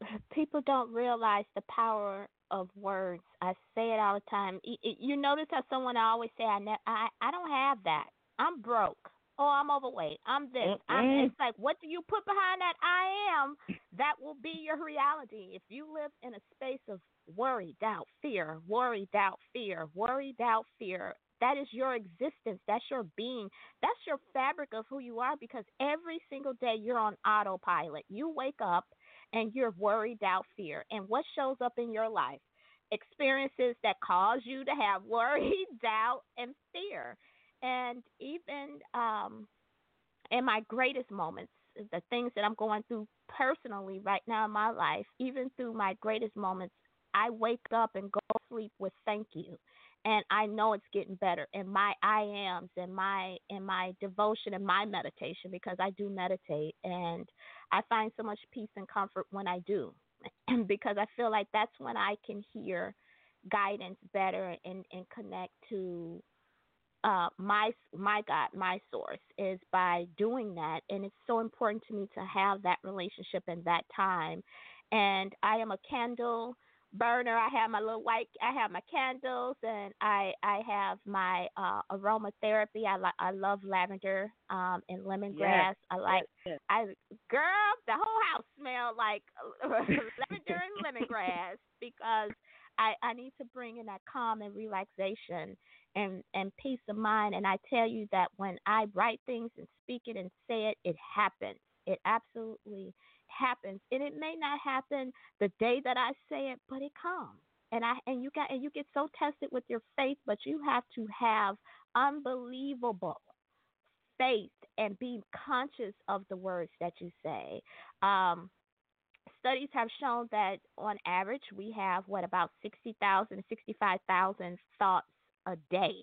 People don't realize the power of words. I say it all the time. You notice how someone always say, "I ne- I I don't have that. I'm broke." Oh, I'm overweight. I'm this. Mm-hmm. I'm, it's like, what do you put behind that I am? That will be your reality. If you live in a space of worry, doubt, fear, worry, doubt, fear, worry, doubt, fear, that is your existence. That's your being. That's your fabric of who you are because every single day you're on autopilot. You wake up and you're worried, doubt, fear. And what shows up in your life? Experiences that cause you to have worry, doubt, and fear. And even um, in my greatest moments, the things that I'm going through personally right now in my life, even through my greatest moments, I wake up and go to sleep with thank you. And I know it's getting better in my I ams and my in my devotion and my meditation because I do meditate and I find so much peace and comfort when I do. because I feel like that's when I can hear guidance better and, and connect to uh, my my God, my source is by doing that, and it's so important to me to have that relationship and that time. And I am a candle burner. I have my little white. I have my candles, and I I have my uh, aromatherapy. I like I love lavender um, and lemongrass. Yes, I like yes. I girl, the whole house smelled like lavender and lemongrass because I I need to bring in that calm and relaxation and and peace of mind. And I tell you that when I write things and speak it and say it, it happens. It absolutely happens, and it may not happen the day that I say it, but it comes. And I and you got and you get so tested with your faith, but you have to have unbelievable faith and be conscious of the words that you say. Um, studies have shown that on average we have what about 60,000 65,000 thoughts a day.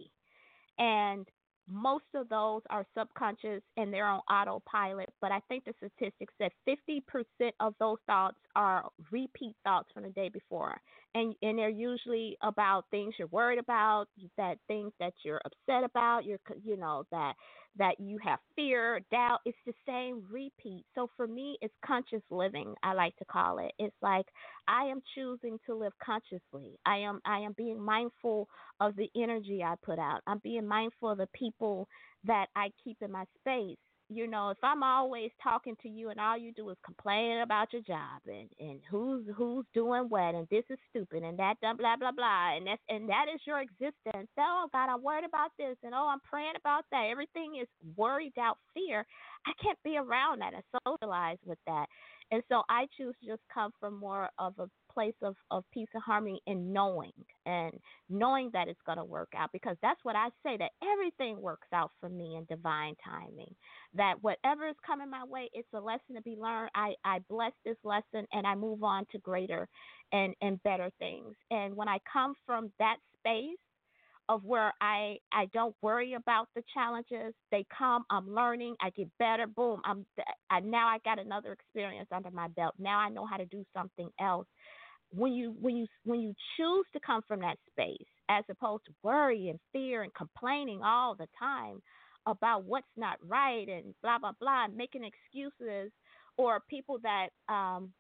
And most of those are subconscious and they're on autopilot, but I think the statistics said 50% of those thoughts are repeat thoughts from the day before. And and they're usually about things you're worried about, that things that you're upset about, you're you know that that you have fear, doubt. It's the same repeat. So for me, it's conscious living. I like to call it. It's like I am choosing to live consciously. I am I am being mindful of the energy I put out. I'm being mindful of the people that I keep in my space you know, if I'm always talking to you and all you do is complain about your job and and who's who's doing what and this is stupid and that blah blah blah blah and that's and that is your existence. Oh God, I'm worried about this and oh I'm praying about that. Everything is worried out fear. I can't be around that and socialize with that. And so I choose to just come from more of a place of, of peace and harmony and knowing and knowing that it's going to work out because that's what I say that everything works out for me in divine timing. That whatever is coming my way, it's a lesson to be learned. I, I bless this lesson and I move on to greater and, and better things. And when I come from that space, of where I I don't worry about the challenges. They come, I'm learning, I get better. Boom, I'm I, now I got another experience under my belt. Now I know how to do something else when you when you when you choose to come from that space as opposed to worry and fear and complaining all the time about what's not right and blah blah blah and making excuses or people that um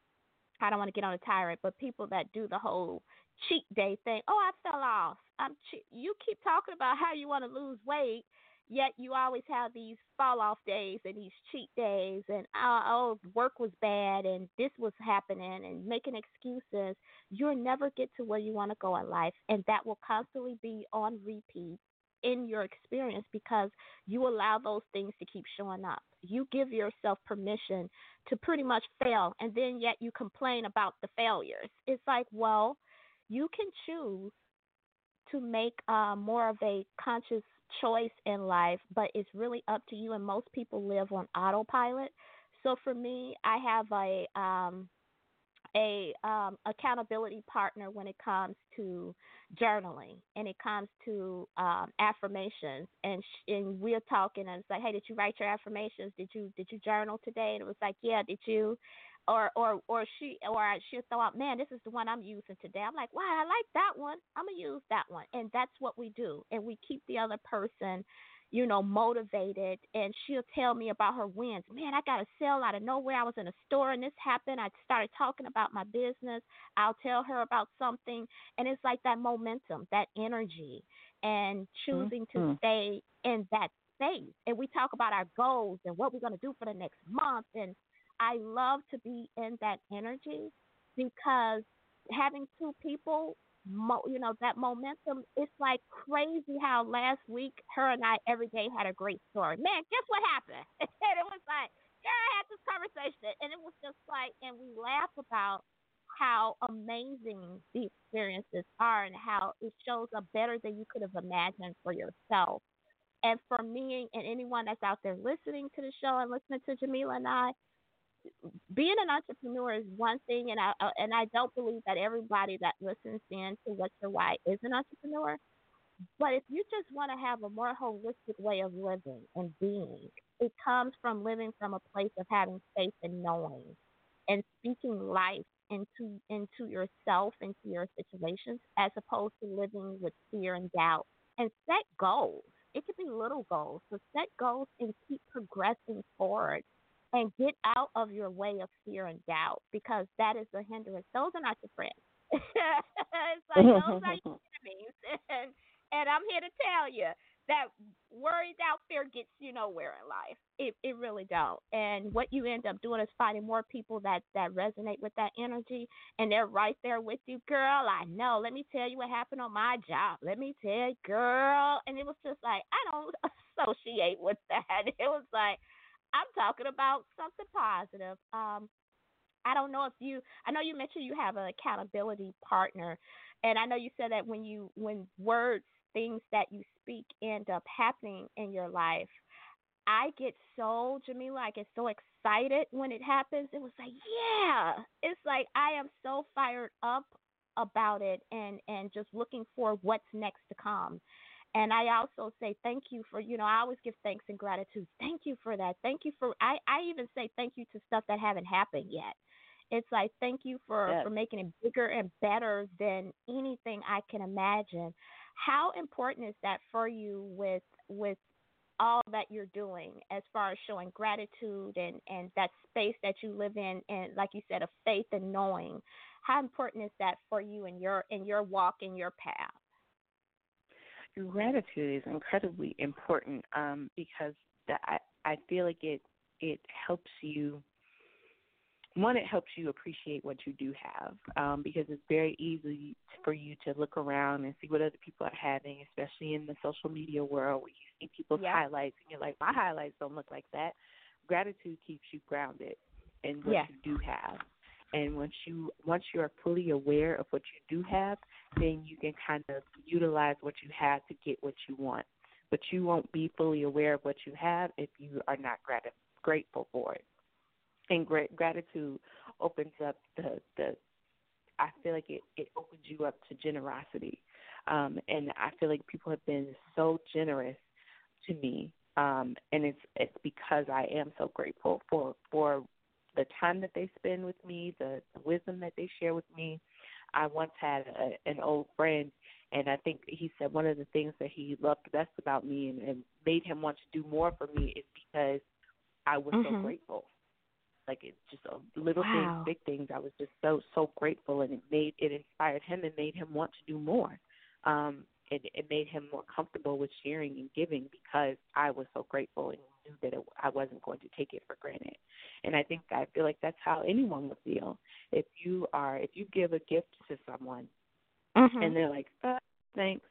I don't want to get on a tyrant, but people that do the whole cheat day thing. Oh, I fell off. I'm che- you keep talking about how you want to lose weight Yet you always have these fall off days and these cheat days and oh, oh work was bad and this was happening and making excuses. You'll never get to where you want to go in life and that will constantly be on repeat in your experience because you allow those things to keep showing up. You give yourself permission to pretty much fail and then yet you complain about the failures. It's like, well, you can choose to make uh, more of a conscious choice in life, but it's really up to you. And most people live on autopilot. So for me, I have a um, a um, accountability partner when it comes to journaling and it comes to um, affirmations. And sh- and we're talking, and it's like, hey, did you write your affirmations? Did you did you journal today? And it was like, yeah, did you? Or or or she or she'll throw out, man, this is the one I'm using today. I'm like, wow, I like that one. I'm gonna use that one, and that's what we do, and we keep the other person, you know, motivated. And she'll tell me about her wins. Man, I got a sale out of nowhere. I was in a store and this happened. I started talking about my business. I'll tell her about something, and it's like that momentum, that energy, and choosing mm-hmm. to stay in that space. And we talk about our goals and what we're gonna do for the next month and I love to be in that energy because having two people, you know, that momentum, it's like crazy how last week her and I every day had a great story. Man, guess what happened? and it was like, yeah, I had this conversation. And it was just like, and we laugh about how amazing the experiences are and how it shows up better than you could have imagined for yourself. And for me and anyone that's out there listening to the show and listening to Jamila and I, being an entrepreneur is one thing, and I uh, and I don't believe that everybody that listens in to What's Your Why is an entrepreneur. But if you just want to have a more holistic way of living and being, it comes from living from a place of having faith and knowing, and speaking life into into yourself, into your situations, as opposed to living with fear and doubt. And set goals. It could be little goals. So set goals and keep progressing forward and get out of your way of fear and doubt because that is the hindrance. Those are not your friends. it's like those are your enemies. And, and I'm here to tell you that worry, doubt, fear gets you nowhere in life. It it really don't. And what you end up doing is finding more people that that resonate with that energy, and they're right there with you, girl. I know. Let me tell you what happened on my job. Let me tell you, girl. And it was just like I don't associate with that. It was like I'm talking about something positive. Um, I don't know if you. I know you mentioned you have an accountability partner, and I know you said that when you when words things that you speak end up happening in your life. I get so, Jamila, I get so excited when it happens. It was like, yeah, it's like I am so fired up about it and and just looking for what's next to come. And I also say thank you for, you know, I always give thanks and gratitude. Thank you for that. Thank you for I I even say thank you to stuff that haven't happened yet. It's like thank you for for making it bigger and better than anything I can imagine. How important is that for you with with all that you're doing as far as showing gratitude and and that space that you live in and like you said of faith and knowing how important is that for you in your in your walk in your path gratitude is incredibly important um, because that I, I feel like it it helps you one, it helps you appreciate what you do have um, because it's very easy for you to look around and see what other people are having, especially in the social media world where you see people's yeah. highlights and you're like, my highlights don't look like that. Gratitude keeps you grounded in what yeah. you do have. And once you once you are fully aware of what you do have, then you can kind of utilize what you have to get what you want. But you won't be fully aware of what you have if you are not grat- grateful for it and great gratitude opens up the the I feel like it it opens you up to generosity. Um and I feel like people have been so generous to me um and it's it's because I am so grateful for for the time that they spend with me, the, the wisdom that they share with me. I once had a, an old friend, and I think he said one of the things that he loved best about me and, and made him want to do more for me is because I was mm-hmm. so grateful. Like it's just a little wow. things, big things. I was just so so grateful, and it made it inspired him and made him want to do more. Um, it, it made him more comfortable with sharing and giving because I was so grateful and knew that it, I wasn't going to take it for granted. And I think I feel like that's how anyone would feel if you are if you give a gift to someone mm-hmm. and they're like, uh, thanks,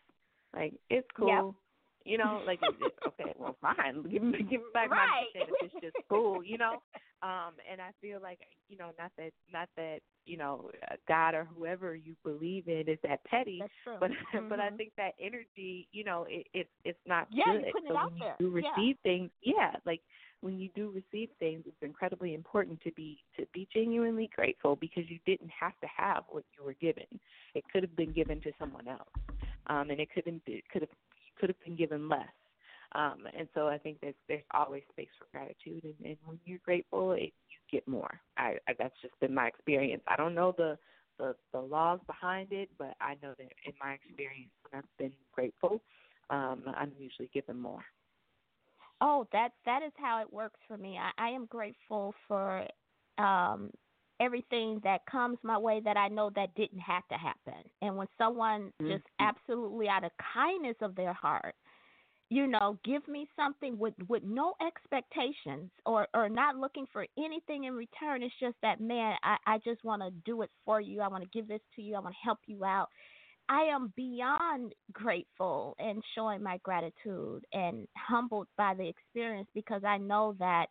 like it's cool. Yep. You know, like okay, well, fine, give me give me back right. my percent if it's just cool. You know, um, and I feel like you know, not that not that you know, God or whoever you believe in is that petty, but mm-hmm. but I think that energy, you know, it, it's it's not yeah, good. You're putting so it out when there. you do receive yeah. things, yeah, like when you do receive things, it's incredibly important to be to be genuinely grateful because you didn't have to have what you were given. It could have been given to someone else, um, and it could have it could have could have been given less. Um, and so I think that there's always space for gratitude, and, and when you're grateful, it, you get more. I, I that's just been my experience. I don't know the, the the laws behind it, but I know that in my experience, when I've been grateful, um, I'm usually given more. Oh, that that is how it works for me. I, I am grateful for um everything that comes my way that I know that didn't have to happen. And when someone mm-hmm. just absolutely out of kindness of their heart you know, give me something with with no expectations or or not looking for anything in return. It's just that man, I I just want to do it for you. I want to give this to you. I want to help you out. I am beyond grateful and showing my gratitude and humbled by the experience because I know that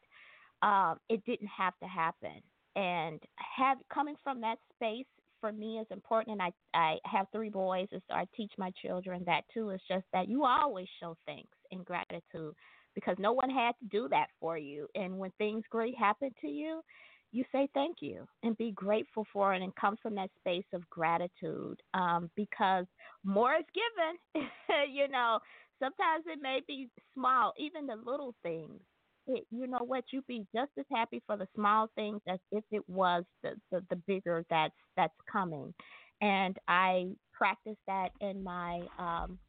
um, it didn't have to happen. And have coming from that space for me is important, and I I have three boys, and so I teach my children that too. It's just that you always show thanks and gratitude because no one had to do that for you, and when things great happen to you, you say thank you and be grateful for it, and come from that space of gratitude um, because more is given. you know, sometimes it may be small, even the little things it, you know what, you'd be just as happy for the small things as if it was the, the, the bigger that's that's coming. And I practice that in my um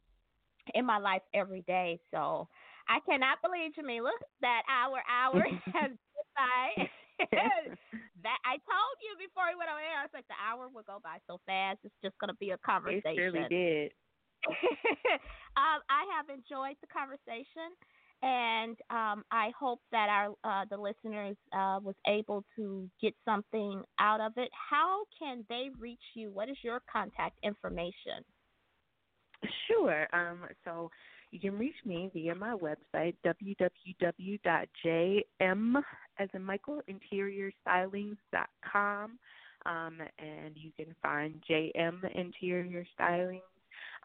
in my life every day. So I cannot believe, Jamila, that our hour has by. that I told you before we went on air. I was like, the hour will go by so fast. It's just going to be a conversation. It surely did. um, I have enjoyed the conversation, and um, I hope that our uh, the listeners uh, was able to get something out of it. How can they reach you? What is your contact information? Sure. Um, so you can reach me via my website www.jm as in Michael interiorstylings.com. Um, and you can find JM Interior Stylings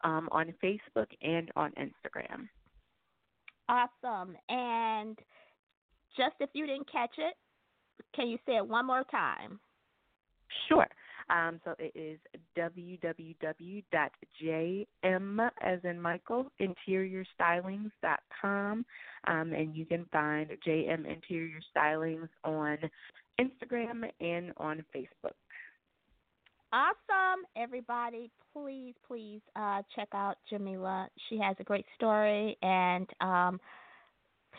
um, on Facebook and on Instagram. Awesome. And just if you didn't catch it, can you say it one more time? Sure. Um, so it is www.jm as in Michael interiorstylings.com, um, and you can find JM Interior Stylings on Instagram and on Facebook. Awesome, everybody! Please, please uh, check out Jamila. She has a great story, and um,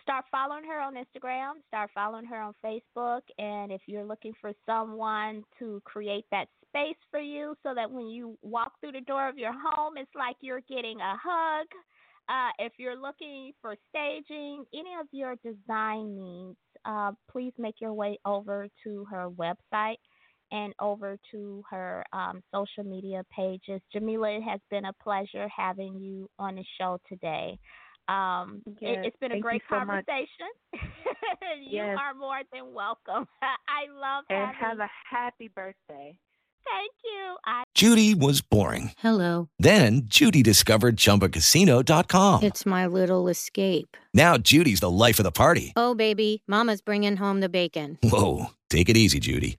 start following her on Instagram, start following her on Facebook, and if you're looking for someone to create that space for you so that when you walk through the door of your home, it's like you're getting a hug. Uh, if you're looking for staging, any of your design needs, uh, please make your way over to her website and over to her um, social media pages. Jamila, it has been a pleasure having you on the show today. Um, yes, it, has been a great so conversation. you yes. are more than welcome. I love that. and having. have a happy birthday. Thank you. I- Judy was boring. Hello. Then Judy discovered ChumbaCasino.com. It's my little escape. Now Judy's the life of the party. Oh, baby, Mama's bringing home the bacon. Whoa, take it easy, Judy.